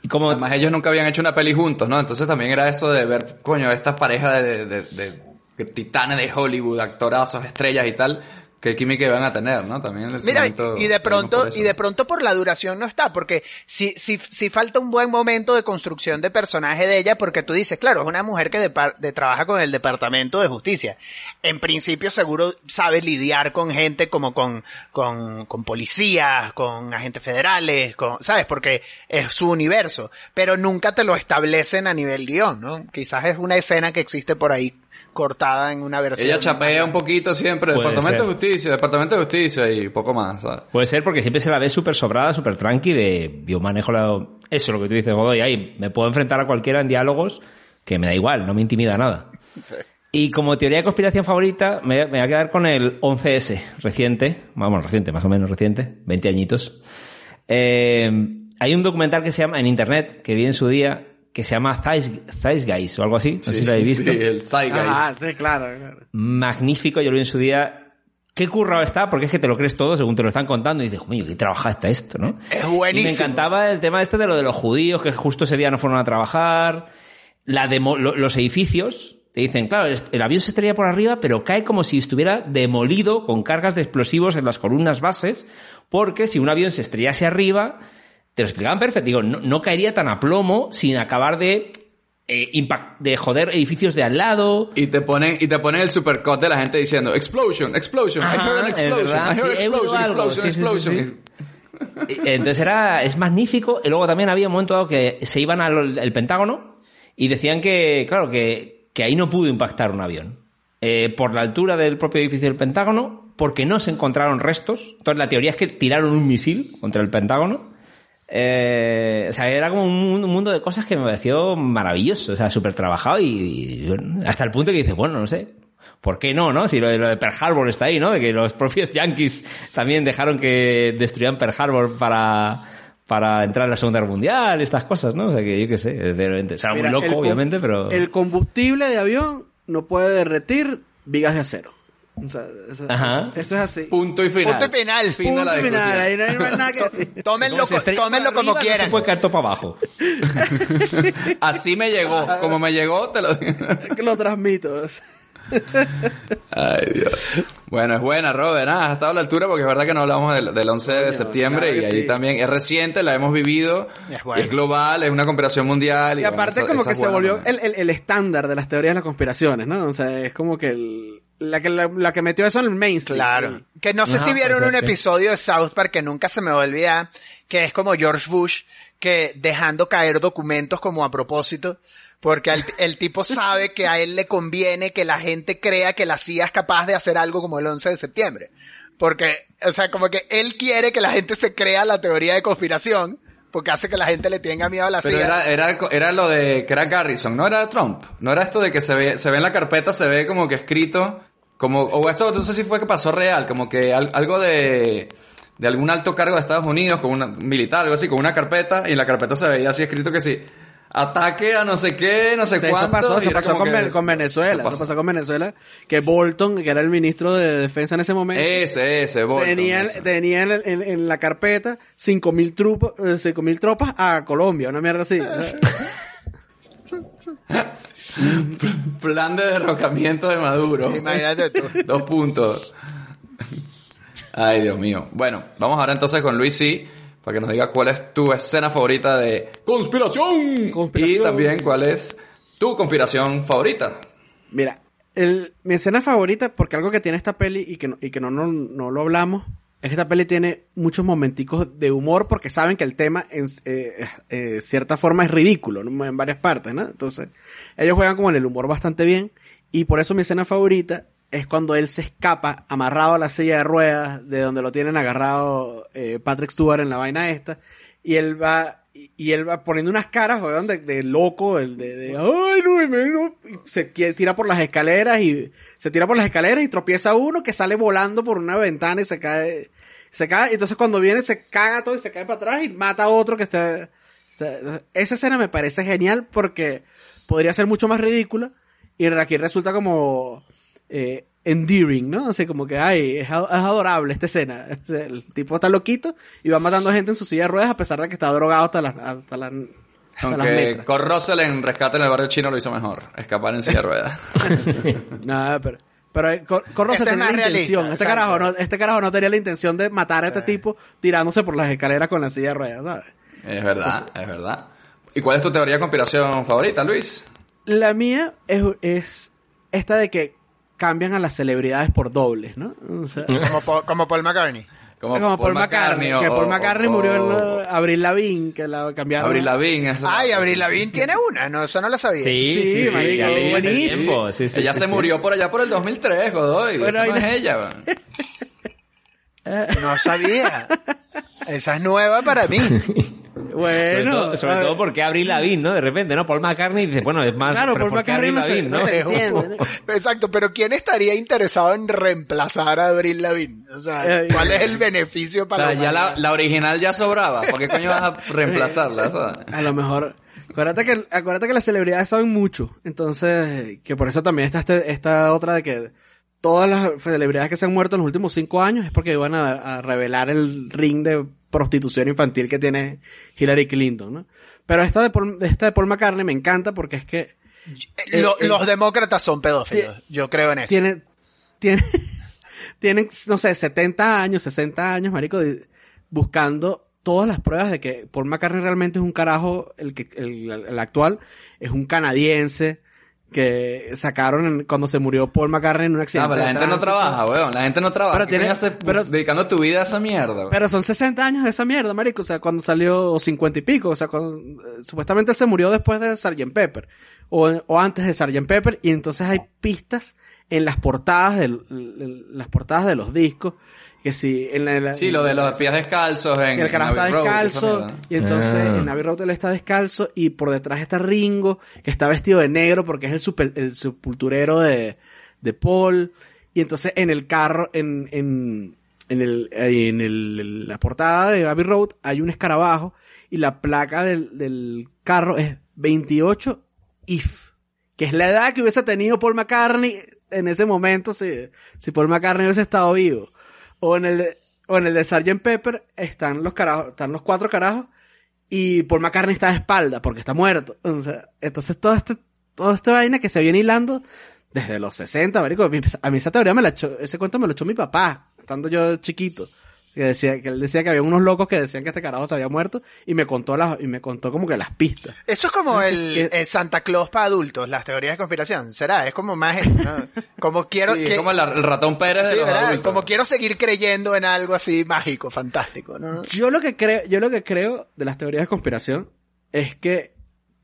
Como Además, ellos nunca habían hecho una peli juntos, ¿no? Entonces también era eso de ver, coño, estas parejas de, de, de- de titanes de Hollywood, actorazos, estrellas y tal, qué química iban a tener, ¿no? También ese Mira, y de pronto, y de pronto por la duración no está, porque si, si, si falta un buen momento de construcción de personaje de ella, porque tú dices, claro, es una mujer que de de- trabaja con el Departamento de Justicia. En principio seguro sabe lidiar con gente como con, con, con policías, con agentes federales, con, ¿sabes? Porque es su universo, pero nunca te lo establecen a nivel guion, ¿no? Quizás es una escena que existe por ahí cortada en una versión. Ella chapea un poquito siempre, Puede Departamento de ser. Justicia, Departamento de Justicia y poco más, ¿sabes? Puede ser porque siempre se la ve súper sobrada, súper tranqui de yo manejo la... Eso lo que tú dices, Godoy, ahí me puedo enfrentar a cualquiera en diálogos que me da igual, no me intimida nada. Y como teoría de conspiración favorita, me, me voy a quedar con el 11S, reciente, vamos, reciente, más o menos reciente, 20 añitos. Eh, hay un documental que se llama, en internet, que vi en su día, que se llama Zeitgeist o algo así, no sé si lo habéis visto. Sí, el Zeitgeist. Ah, sí, claro, claro. magnífico, yo lo vi en su día. Qué currado está, porque es que te lo crees todo según te lo están contando y dices, coño, qué trabajado está esto, ¿no? Es Y buenísimo. me encantaba el tema este de lo de los judíos, que justo ese día no fueron a trabajar, la demo- lo- los edificios, te dicen, claro, el, el avión se estrella por arriba, pero cae como si estuviera demolido con cargas de explosivos en las columnas bases, porque si un avión se estrellase arriba, te lo explicaban perfecto, digo, no, no caería tan a plomo sin acabar de, eh, impact, de joder edificios de al lado, Y te ponen, y te ponen el supercut de la gente diciendo, explosion, explosion, I heard an explosion, I heard sí, explosion, explosion, sí, explosion. sí. Entonces era, es magnífico. Y luego también había un momento dado que se iban al el Pentágono y decían que, claro, que, que ahí no pudo impactar un avión. Eh, por la altura del propio edificio del Pentágono, porque no se encontraron restos. Entonces la teoría es que tiraron un misil contra el Pentágono. Eh, o sea, era como un, un mundo de cosas que me pareció maravilloso, o sea, súper trabajado y, y, bueno, hasta el punto que dices, bueno, no sé, ¿por qué no, no? Si lo, de- lo de Pearl Harbor está ahí, ¿no? De que los propios yankees también dejaron que destruyeran Pearl Harbor para, para entrar en la Segunda Guerra Mundial, estas cosas, ¿no? O sea, que yo qué sé, de repente, o sea, Mira, muy loco, obviamente, pero... El combustible de avión no puede derretir vigas de acero. O sea, eso, Ajá. eso es así. Punto y final. Punto y penal. Fin de la Punto final, discusión. ahí no hay más nada que decir. Tómenlo, co- tómenlo como arriba, No quieran. se puede caer todo para abajo. Así me llegó, como me llegó, te lo lo transmito. Ay, Dios. Bueno, es buena, Robert. Ah, has estado a la altura porque es verdad que no hablamos del, del 11 de septiembre claro y ahí sí. también es reciente, la hemos vivido. Es bueno. y es global, es una conspiración mundial. Y, Y bueno, aparte esa- como esa que se volvió el, el, el estándar de las teorías de las conspiraciones, ¿no? O sea, es como que el, la, que la, la que metió eso en el mainstream. Claro. Que no sé Ajá, si vieron un sí. episodio de South Park que nunca se me va a olvidar, que es como George Bush, que dejando caer documentos como a propósito, porque al- el tipo sabe que a él le conviene que la gente crea que la CIA es capaz de hacer algo como el 11 de septiembre. Porque o sea, como que él quiere que la gente se crea la teoría de conspiración, porque hace que la gente le tenga miedo a la Pero CIA. era, era, era lo de que era Garrison, no era Trump. No era esto de que se ve, se ve en la carpeta, se ve como que escrito, como, o esto no sé si fue que pasó real, como que al- algo de, de algún alto cargo de Estados Unidos, con una militar, algo así, con una carpeta, y en la carpeta se veía así escrito que sí, ataque a no sé qué, no sé Sí, cuánto. eso pasó, y eso pasó con, que- Ven- con Venezuela. eso Eso pasó. con Venezuela. Que Bolton, que era el ministro de defensa en ese momento, Ese, ese, Bolton, tenía, ese. tenía en, en- en la carpeta 5.000 tropas, eh, 5.000 tropas a Colombia, una mierda así. O sea, Plan de derrocamiento de Maduro. Imagínate tú. Dos puntos. Ay, Dios mío. Bueno, vamos ahora entonces con Luis C. Para que nos diga cuál es tu escena favorita de conspiración. Y también cuál es tu conspiración favorita. Mira, el- mi escena favorita, porque algo que tiene esta peli y que no, y que no, no, no lo hablamos, es que esta peli tiene muchos momenticos de humor porque saben que el tema en eh, eh, cierta forma es ridículo en varias partes, ¿no? Entonces, ellos juegan como en el humor bastante bien y por eso mi escena favorita es cuando él se escapa amarrado a la silla de ruedas de donde lo tienen agarrado eh, Patrick Stewart en la vaina esta y él va y él va poniendo unas caras weón, de, de loco el de, de, ay no, no", se tira por las escaleras y se tira por las escaleras y tropieza uno que sale volando por una ventana y se cae se cae y entonces cuando viene se caga todo y se cae para atrás y mata a otro que está, está- esa escena me parece genial porque podría ser mucho más ridícula y aquí resulta como eh, endearing, ¿no? Así como que, ay, es, ad- es adorable esta escena. O sea, El tipo está loquito y va matando gente en su silla de ruedas a pesar de que está drogado hasta las, hasta las Aunque con Russell en Rescate en el Barrio Chino lo hizo mejor. Escapar en silla de ruedas. Nada, pero, pero eh, Cor- Corro Este se es tenía la realista, intención. Este carajo, no, este carajo no tenía la intención de matar a este tipo tirándose por las escaleras con la silla de ruedas, ¿sabes? Es verdad, es verdad. ¿Y cuál es tu teoría de conspiración favorita, Luis? La mía es, es esta de que cambian a las celebridades por dobles, ¿no? O sea, Como, Paul- como Paul McCartney. como, Paul, McCartney, que Paul McCartney murió en Abril Lavigne, que la cambiaron. Abril Lavigne. esa- Ay, Abril Lavigne tiene una, no, eso no la sabía. Sí, sí, sí, marico, buenísimo. Sí, sí, ella sí, se sí. murió por allá por el 2003, Godoy. Bueno, Esa no es ella. No sabía. Esa es nueva para mí. Sobre, Bueno, todo, sobre a ver. todo porque Abril Lavigne, ¿no? De repente, ¿no? Paul McCartney dice, bueno, es más... Claro, Paul ¿por qué McCartney no no no? se entiende. ¿no? Exacto, pero ¿quién estaría interesado en reemplazar a Abril Lavigne? O sea, Eh, ¿cuál es el beneficio O para sea, ya la, humanidad? la original ya sobraba. ¿Por qué coño vas a reemplazarla? ¿sabes? A lo mejor. Acuérdate que, acuérdate que las celebridades saben mucho. Entonces, que por eso también está este- esta otra de que todas las celebridades que se han muerto en los últimos cinco años es porque iban a, a revelar el ring de prostitución infantil que tiene Hillary Clinton, ¿no? Pero esta de Paul, esta de Paul McCartney me encanta porque es que Lo- los demócratas son pedófilos. Yo creo en eso. tiene, tiene, tienen, no sé, 70 años, 60 años, marico, buscando todas las pruebas de que Paul McCartney realmente es un carajo, el que, el, el actual, es un canadiense que sacaron en- cuando se murió Paul McCartney en un accidente. pero la de gente no trabaja, weón. La gente no trabaja. Pero ¿Qué tiene- coño hace pero- dedicando tu vida a esa mierda? weón? Pero son 60 años de esa mierda, marico. O sea, cuando salió, o 50 y pico. O sea, cuando, eh, supuestamente él se murió después de Sgt. Pepper. O, o antes de Sgt. Pepper. Y entonces hay pistas en las portadas del, en las portadas de los discos. Que si, en la, en la- Sí, lo de los pies descalzos en. que el carajo está Road, descalzo y entonces Ah. en Abbey Road él está descalzo y por detrás está Ringo que está vestido de negro porque es el, super- el sepulturero de, de Paul y entonces en el carro en, en, en, el, en el- la portada de Abbey Road hay un escarabajo y la placa del, del carro es 28 if que es la edad que hubiese tenido Paul McCartney en ese momento si, si Paul McCartney hubiese estado vivo o en el de, o en el de Sgt. Pepper están los carajos, están los cuatro carajos y Paul McCartney está de espalda porque está muerto. O entonces este, toda esta vaina que se viene hilando desde los 60, marico. A mí, a mí esa teoría me la echó, ese cuento me lo echó mi papá, estando yo chiquito. Que decía, que él decía que había unos locos que decían que este carajo se había muerto y me contó las, y me contó como que las pistas. Eso es como el, que- el Santa Claus para adultos, las teorías de conspiración. ¿Será? Es como más eso, ¿no? Como quiero Sí, que... es como el, el ratón Pérez de Sí, adultos. Como quiero seguir creyendo en algo así mágico, fantástico, ¿no? Yo lo que creo, yo lo que creo de las teorías de conspiración es que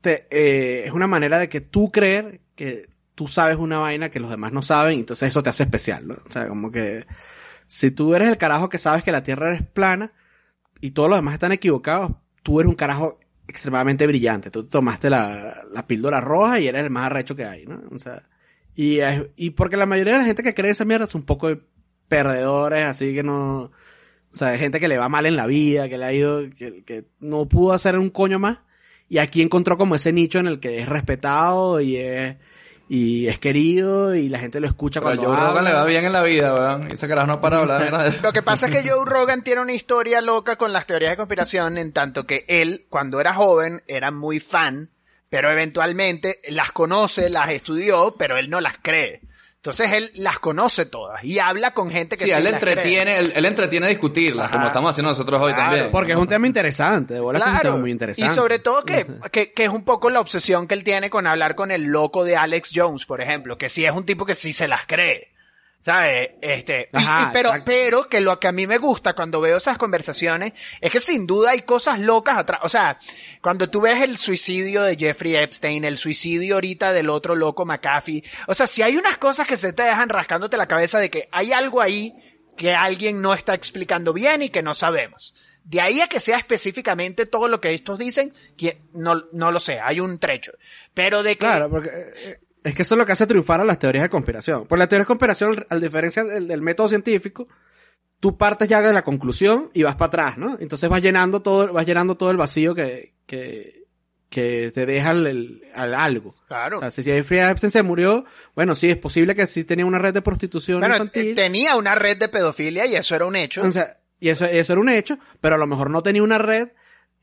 te, eh, es una manera de que tú creer que tú sabes una vaina que los demás no saben, y entonces eso te hace especial, ¿no? O sea, como que si tú eres el carajo que sabes que la Tierra es plana y todos los demás están equivocados, tú eres un carajo extremadamente brillante. Tú tomaste la, la píldora roja y eres el más arrecho que hay, ¿no? O sea, y, es- y porque la mayoría de la gente que cree esa mierda son un poco de perdedores, así que no... O sea, gente que le va mal en la vida, que le ha ido, que, que no pudo hacer un coño más. Y aquí encontró como ese nicho en el que es respetado y es, y es querido y la gente lo escucha Pero a cuando Joe Rogan habla. le va bien en la vida. Y ese carajo no para de hablar de eso. Lo que pasa es que Joe Rogan tiene una historia loca con las teorías de conspiración, en tanto que él, cuando era joven, era muy fan, pero eventualmente las conoce, las estudió, pero él no las cree. Entonces él las conoce todas y habla con gente que Sí, sí, él las entretiene, él, él entretiene discutirlas, como estamos haciendo nosotros hoy Claro. también. Porque es un tema interesante, de bola que es un Claro. tema muy interesante. Y sobre todo que, que, que es un poco la obsesión que él tiene con hablar con el loco de Alex Jones, por ejemplo, que sí es un tipo que sí se las cree. ¿Sabes? Este, y- Ajá, y- pero, exacto. pero que lo que a mí me gusta cuando veo esas conversaciones es que sin duda hay cosas locas atrás. O sea, cuando tú ves el suicidio de Jeffrey Epstein, el suicidio ahorita del otro loco McAfee, o sea, si hay unas cosas que se te dejan rascándote la cabeza de que hay algo ahí que alguien no está explicando bien y que no sabemos. De ahí a que sea específicamente todo lo que estos dicen, que no, no lo sé, hay un trecho. Pero de que... Claro, porque eh, es que eso es lo que hace triunfar a las teorías de conspiración. Por las teorías de conspiración, a diferencia del, del método científico, tú partes ya de la conclusión y vas para atrás, ¿no? Entonces vas llenando todo, vas llenando todo el vacío que, que, que te deja el, el- al algo. Claro. O sea, si Jeffrey Epstein se murió, bueno, sí, es posible que sí tenía una red de prostitución Bueno, infantil. te- tenía una red de pedofilia y eso era un hecho. O sea, y eso, eso era un hecho, pero a lo mejor no tenía una red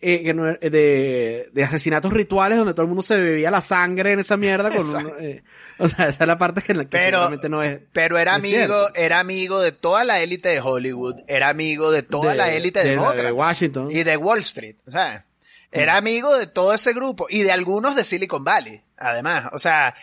eh, era- de, de asesinatos rituales donde todo el mundo se bebía la sangre en esa mierda con un- eh, o sea, esa es la parte que, que Pero- seguramente no es. Pero era amigo, era amigo de toda la élite de Hollywood, era amigo de toda De- la élite de de Washington. Y de Wall Street, o sea, era amigo de todo ese grupo y de algunos de Silicon Valley, además, o sea,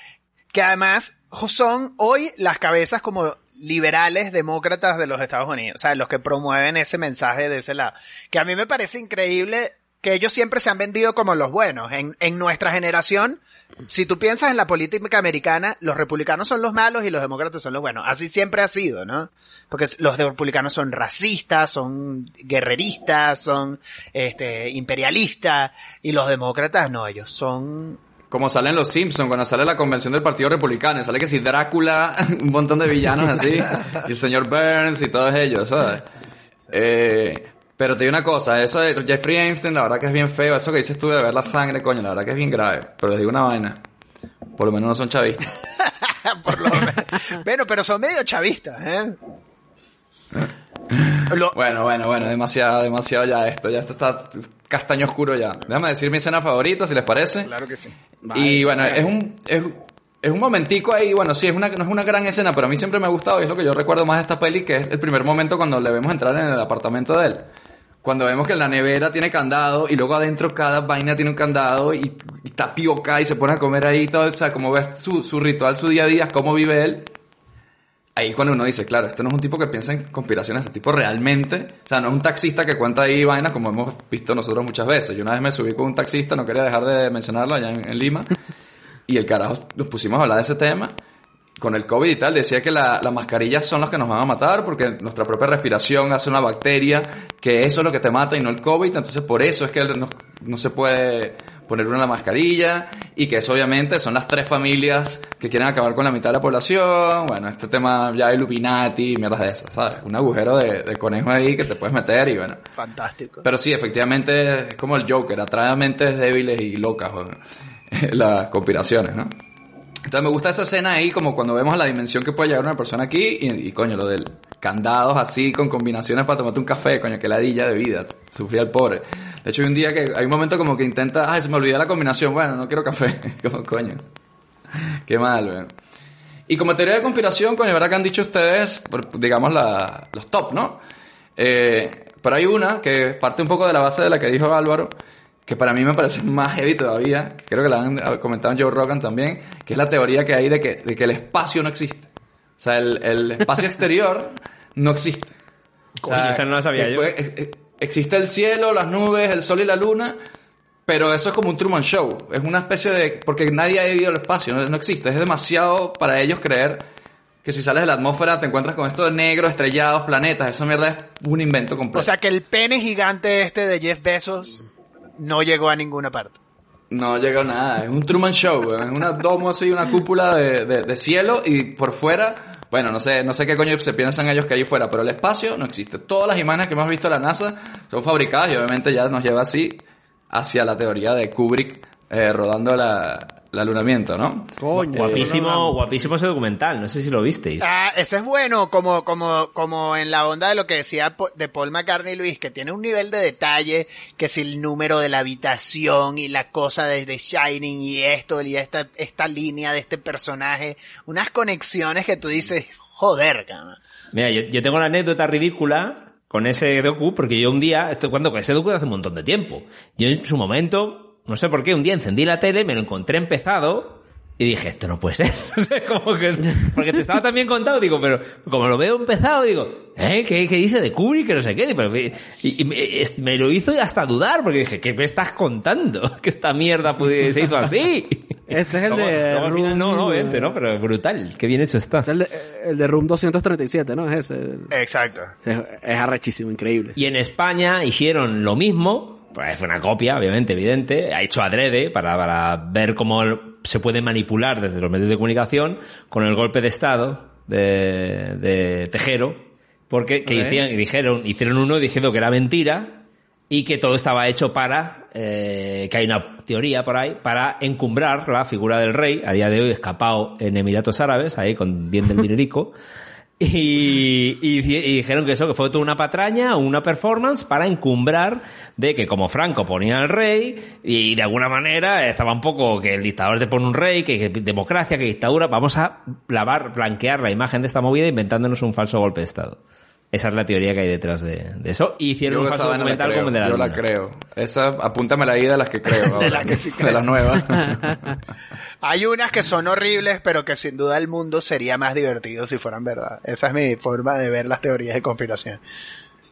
que además son hoy las cabezas como liberales demócratas de los Estados Unidos, o sea, los que promueven ese mensaje de ese lado, que a mí me parece increíble que ellos siempre se han vendido como los buenos. En, en nuestra generación, si tú piensas en la política americana, los republicanos son los malos y los demócratas son los buenos. Así siempre ha sido, ¿no? Porque los republicanos son racistas, son guerreristas, son este imperialistas y los demócratas no, ellos son Como salen los Simpsons, cuando sale la convención del Partido Republicano, sale que si Drácula, un montón de villanos así, y el señor Burns y todos ellos, ¿sabes? Eh, pero te digo una cosa, eso de Jeffrey Einstein, la verdad que es bien feo, eso que dices tú de ver la sangre, coño, la verdad que es bien grave, pero les digo una vaina, por lo menos no son chavistas. por lo menos. bueno, pero son medio chavistas, ¿eh? Lo- Bueno, bueno, bueno, demasiado, demasiado ya esto, ya esto está castaño oscuro ya. Déjame decir mi escena favorita, si les parece. Claro que sí. y bueno, es un, es, es un momentico ahí, bueno, sí, es una, no es una gran escena, pero a mí siempre me ha gustado y es lo que yo recuerdo más de esta peli, que es el primer momento cuando le vemos entrar en el apartamento de él. Cuando vemos que la nevera tiene candado y luego adentro cada vaina tiene un candado y, tapioca y se pone a comer ahí todo, o sea, como ves su, su ritual, su día a día, cómo vive él. Ahí cuando uno dice, claro, este no es un tipo que piensa en conspiraciones, este tipo realmente, o sea, no es un taxista que cuenta ahí vainas como hemos visto nosotros muchas veces. Yo una vez me subí con un taxista, no quería dejar de mencionarlo allá en Lima, y el carajo nos pusimos a hablar de ese tema. Con el COVID y tal, decía que la- las mascarillas son las que nos van a matar porque nuestra propia respiración hace una bacteria, que eso es lo que te mata y no el COVID, entonces por eso es que no, no se puede poner una mascarilla y que eso obviamente son las tres familias que quieren acabar con la mitad de la población, bueno, este tema ya Illuminati, mierdas de esas, ¿sabes? Un agujero de, de conejo ahí que te puedes meter y bueno. Fantástico. Pero sí, efectivamente es como el Joker, atrae mentes débiles y locas las conspiraciones, ¿no? Entonces me gusta esa escena ahí como cuando vemos la dimensión que puede llegar una persona aquí y, y, coño, lo del candados así con combinaciones para tomarte un café, coño, que ladilla de vida, sufría el pobre. De hecho hay un día que hay un momento como que intenta, ay, se me olvidó la combinación, bueno, no quiero café, como coño. Qué mal, weón. Y como teoría de conspiración, coño, ¿verdad que han dicho ustedes, digamos, la- los top, ¿no? Eh, pero hay una que parte un poco de la base de la que dijo Álvaro, que para mí me parece más heavy todavía, que creo que la han comentado en Joe Rogan también, que es la teoría que hay de que, de que el espacio no existe. O sea, el, el espacio exterior no existe. O Coño, esa no la sabía yo. puede- ex- ex- existe el cielo, las nubes, el sol y la luna, pero eso es como un Truman Show. Es una especie de... Porque nadie ha ido al espacio, no, no existe. Es demasiado para ellos creer que si sales de la atmósfera te encuentras con esto de negro, estrellados, planetas. Esa mierda es un invento completo. O sea que el pene gigante este de Jeff Bezos no llegó a ninguna parte. No llegó nada, es un Truman Show, es una domo así, una cúpula de, de- cielo y por fuera, bueno, no sé, no sé qué coño se piensan ellos que hay fuera, pero el espacio no existe. Todas las imágenes que hemos visto de la NASA son fabricadas y obviamente ya nos lleva así hacia la teoría de Kubrick eh, rodando la, el alunamiento, ¿no? Coño. Guapísimo, guapísimo ese documental, no sé si lo visteis. Ah, eso es bueno, como, como, como en la onda de lo que decía de Paul McCartney Luis, que tiene un nivel de detalle, que si el número de la habitación y la cosa de, de Shining y esto, y esta, esta línea de este personaje, unas conexiones que tú dices, joder, cabrón. Mira, yo, yo tengo una anécdota ridícula con ese docu, porque yo un día, esto cuando con ese docu hace un montón de tiempo. Yo en su momento, no sé por qué, un día encendí la tele, me lo encontré empezado y dije, esto no puede ser. O sea, como que, porque te estaba también contado, digo, pero como lo veo empezado, digo, ¿eh? ¿Qué, qué dice de Kubrick? Que no sé qué. Pero- y, y me, me lo hizo hasta dudar, porque dije, ¿qué me estás contando? Que esta mierda se hizo así. Ese es el de final, Room- no, no, obviamente, ¿no? Pero brutal, qué bien hecho está. Es el de, el de Room 237, ¿no? Es ese. Exacto. Es, es arrechísimo, increíble. Y en España hicieron lo mismo, pues fue una copia, obviamente, evidente, ha hecho adrede para, para ver cómo se puede manipular desde los medios de comunicación con el golpe de Estado de, de Tejero, porque que hicieron, dijeron, hicieron uno diciendo que era mentira y que todo estaba hecho para, eh, que hay una teoría por ahí, para encumbrar la figura del rey, a día de hoy escapado en Emiratos Árabes, ahí con bien del dinerico, y, dijeron que eso, que fue toda una patraña, una performance para encumbrar de que como Franco ponía al rey y de alguna manera estaba un poco que el dictador te pone un rey, que democracia, que dictadura, vamos a lavar, blanquear la imagen de esta movida inventándonos un falso golpe de Estado. Esa es la teoría que hay detrás de, de eso. Y hicieron Yo un falso la documental creo, como el de la Yo la luna. creo. Esa, apúntamela ahí de las que creo. ahora. las que sí De las nuevas. Hay unas que son horribles, pero que sin duda el mundo sería más divertido si fueran verdad. Esa es mi forma de ver las teorías de conspiración.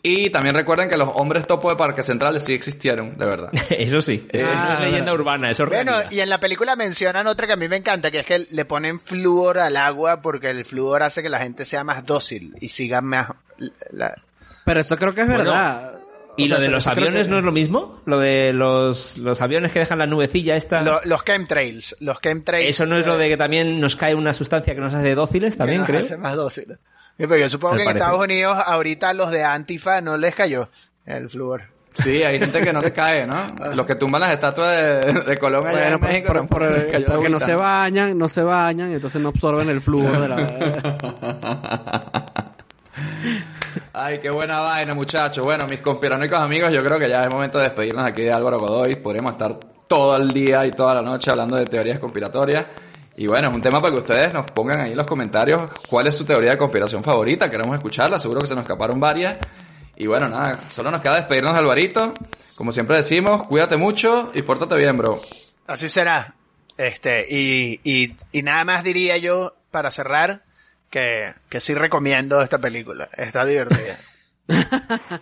Y también recuerden que los hombres topo de Parque Centrales sí existieron, de verdad. Eso sí, eso Ah, es leyenda urbana, eso es Bueno, realidad. y en la película mencionan otra que a mí me encanta, que es que le ponen flúor al agua porque el flúor hace que la gente sea más dócil y siga más... la- Pero eso creo que es Bueno, verdad. ¿Y O sea, lo de los creo aviones que- no es lo mismo? ¿Lo de los, los aviones que dejan la nubecilla esta? lo- los chemtrails. Los chemtrails... ¿Eso no es lo eh, de que también nos cae una sustancia que nos hace dóciles también, que creo? nos hace más dóciles. Sí, pero yo supongo Me que en parece. Estados Unidos ahorita los de Antifa no les cayó el flúor. Sí, hay gente que no le cae, ¿no? Los que tumban las estatuas de, de Colón allá Bueno, en por- México. por- tampoco por- la porque no se bañan, no se bañan, entonces no absorben el flúor de la... Ay, qué buena vaina, muchachos. Bueno, mis conspiranoicos amigos, yo creo que ya es momento de despedirnos aquí de Álvaro Godoy. Podríamos estar todo el día y toda la noche hablando de teorías conspiratorias. Y bueno, es un tema para que ustedes nos pongan ahí en los comentarios cuál es su teoría de conspiración favorita. Queremos escucharla, seguro que se nos escaparon varias. Y bueno, nada, solo nos queda despedirnos de Alvarito. Como siempre decimos, cuídate mucho y pórtate bien, bro. Así será. Este, y, y nada más diría yo, para cerrar, que, que sí recomiendo esta película. Está divertida.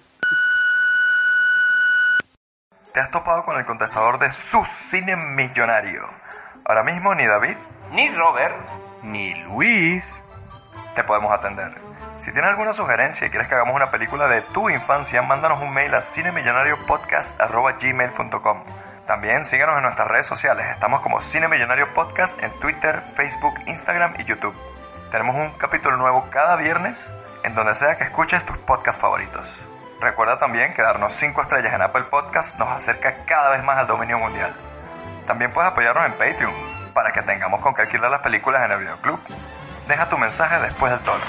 Te has topado con el contestador de su cine millonario. Ahora mismo ni David, ni Robert, ni Luis te podemos atender. Si tienes alguna sugerencia y quieres que hagamos una película de tu infancia, mándanos un mail a cinemillonariopodcast.gmail.com También síguenos en nuestras redes sociales. Estamos como Cine Millonario Podcast en Twitter, Facebook, Instagram y YouTube. Tenemos un capítulo nuevo cada viernes en donde sea que escuches tus podcasts favoritos. Recuerda también que darnos 5 estrellas en Apple Podcast nos acerca cada vez más al dominio mundial. También puedes apoyarnos en Patreon para que tengamos con qué alquilar las películas en el videoclub. Deja tu mensaje después del tono.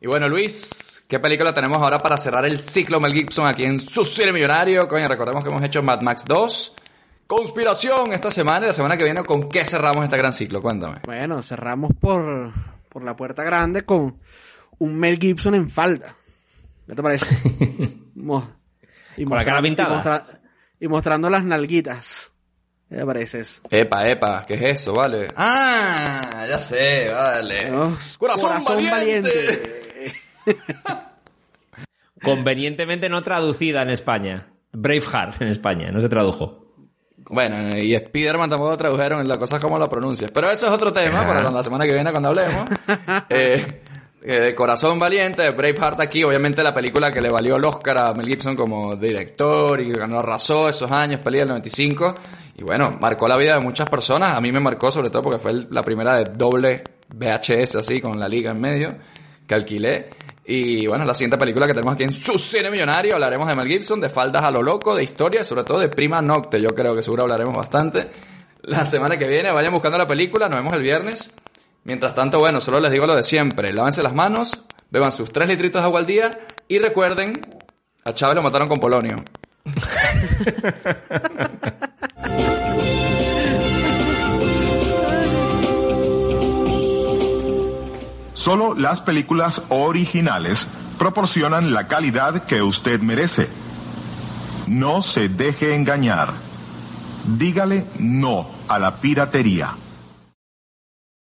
Y bueno, Luis, ¿qué película tenemos ahora para cerrar el ciclo Mel Gibson aquí en su cine millonario? Coño, recordemos que hemos hecho Mad Max 2. Conspiración esta semana y la semana que viene, ¿con qué cerramos este gran ciclo? Cuéntame. Bueno, cerramos por, por la puerta grande con un Mel Gibson en falda. ¿Qué te parece? Mo- y Con la cara pintada. Y, mostra- y mostrando las nalguitas. ¿Qué te parece eso? Epa, epa, ¿qué es eso? Vale. Ah, ya sé, vale. Corazón, valiente. Convenientemente no traducida en España. Braveheart en España, no se tradujo. Bueno, y Spider-Man tampoco tradujeron la cosa como la pronuncias. Pero eso es otro tema para cuando- la semana que viene cuando hablemos. Eh, eh, Corazón Valiente, de Braveheart aquí, obviamente la película que le valió el Oscar a Mel Gibson como director y que ganó arrasó esos años, peli del 95. Y bueno, marcó la vida de muchas personas. A mí me marcó sobre todo porque fue la primera de doble VHS así, con la liga en medio, que alquilé. Y bueno, la siguiente película que tenemos aquí en su cine millonario, hablaremos de Mel Gibson, de faldas a lo loco, de historia, sobre todo de Prima Nocte. Yo creo que seguro hablaremos bastante. La semana que viene vayan buscando la película, nos vemos el viernes. Mientras tanto, bueno, solo les digo lo de siempre. Lávense las manos, beban sus 3 litritos de agua al día y recuerden, a Chávez lo mataron con polonio. Solo las películas originales proporcionan la calidad que usted merece. No se deje engañar. Dígale no a la piratería.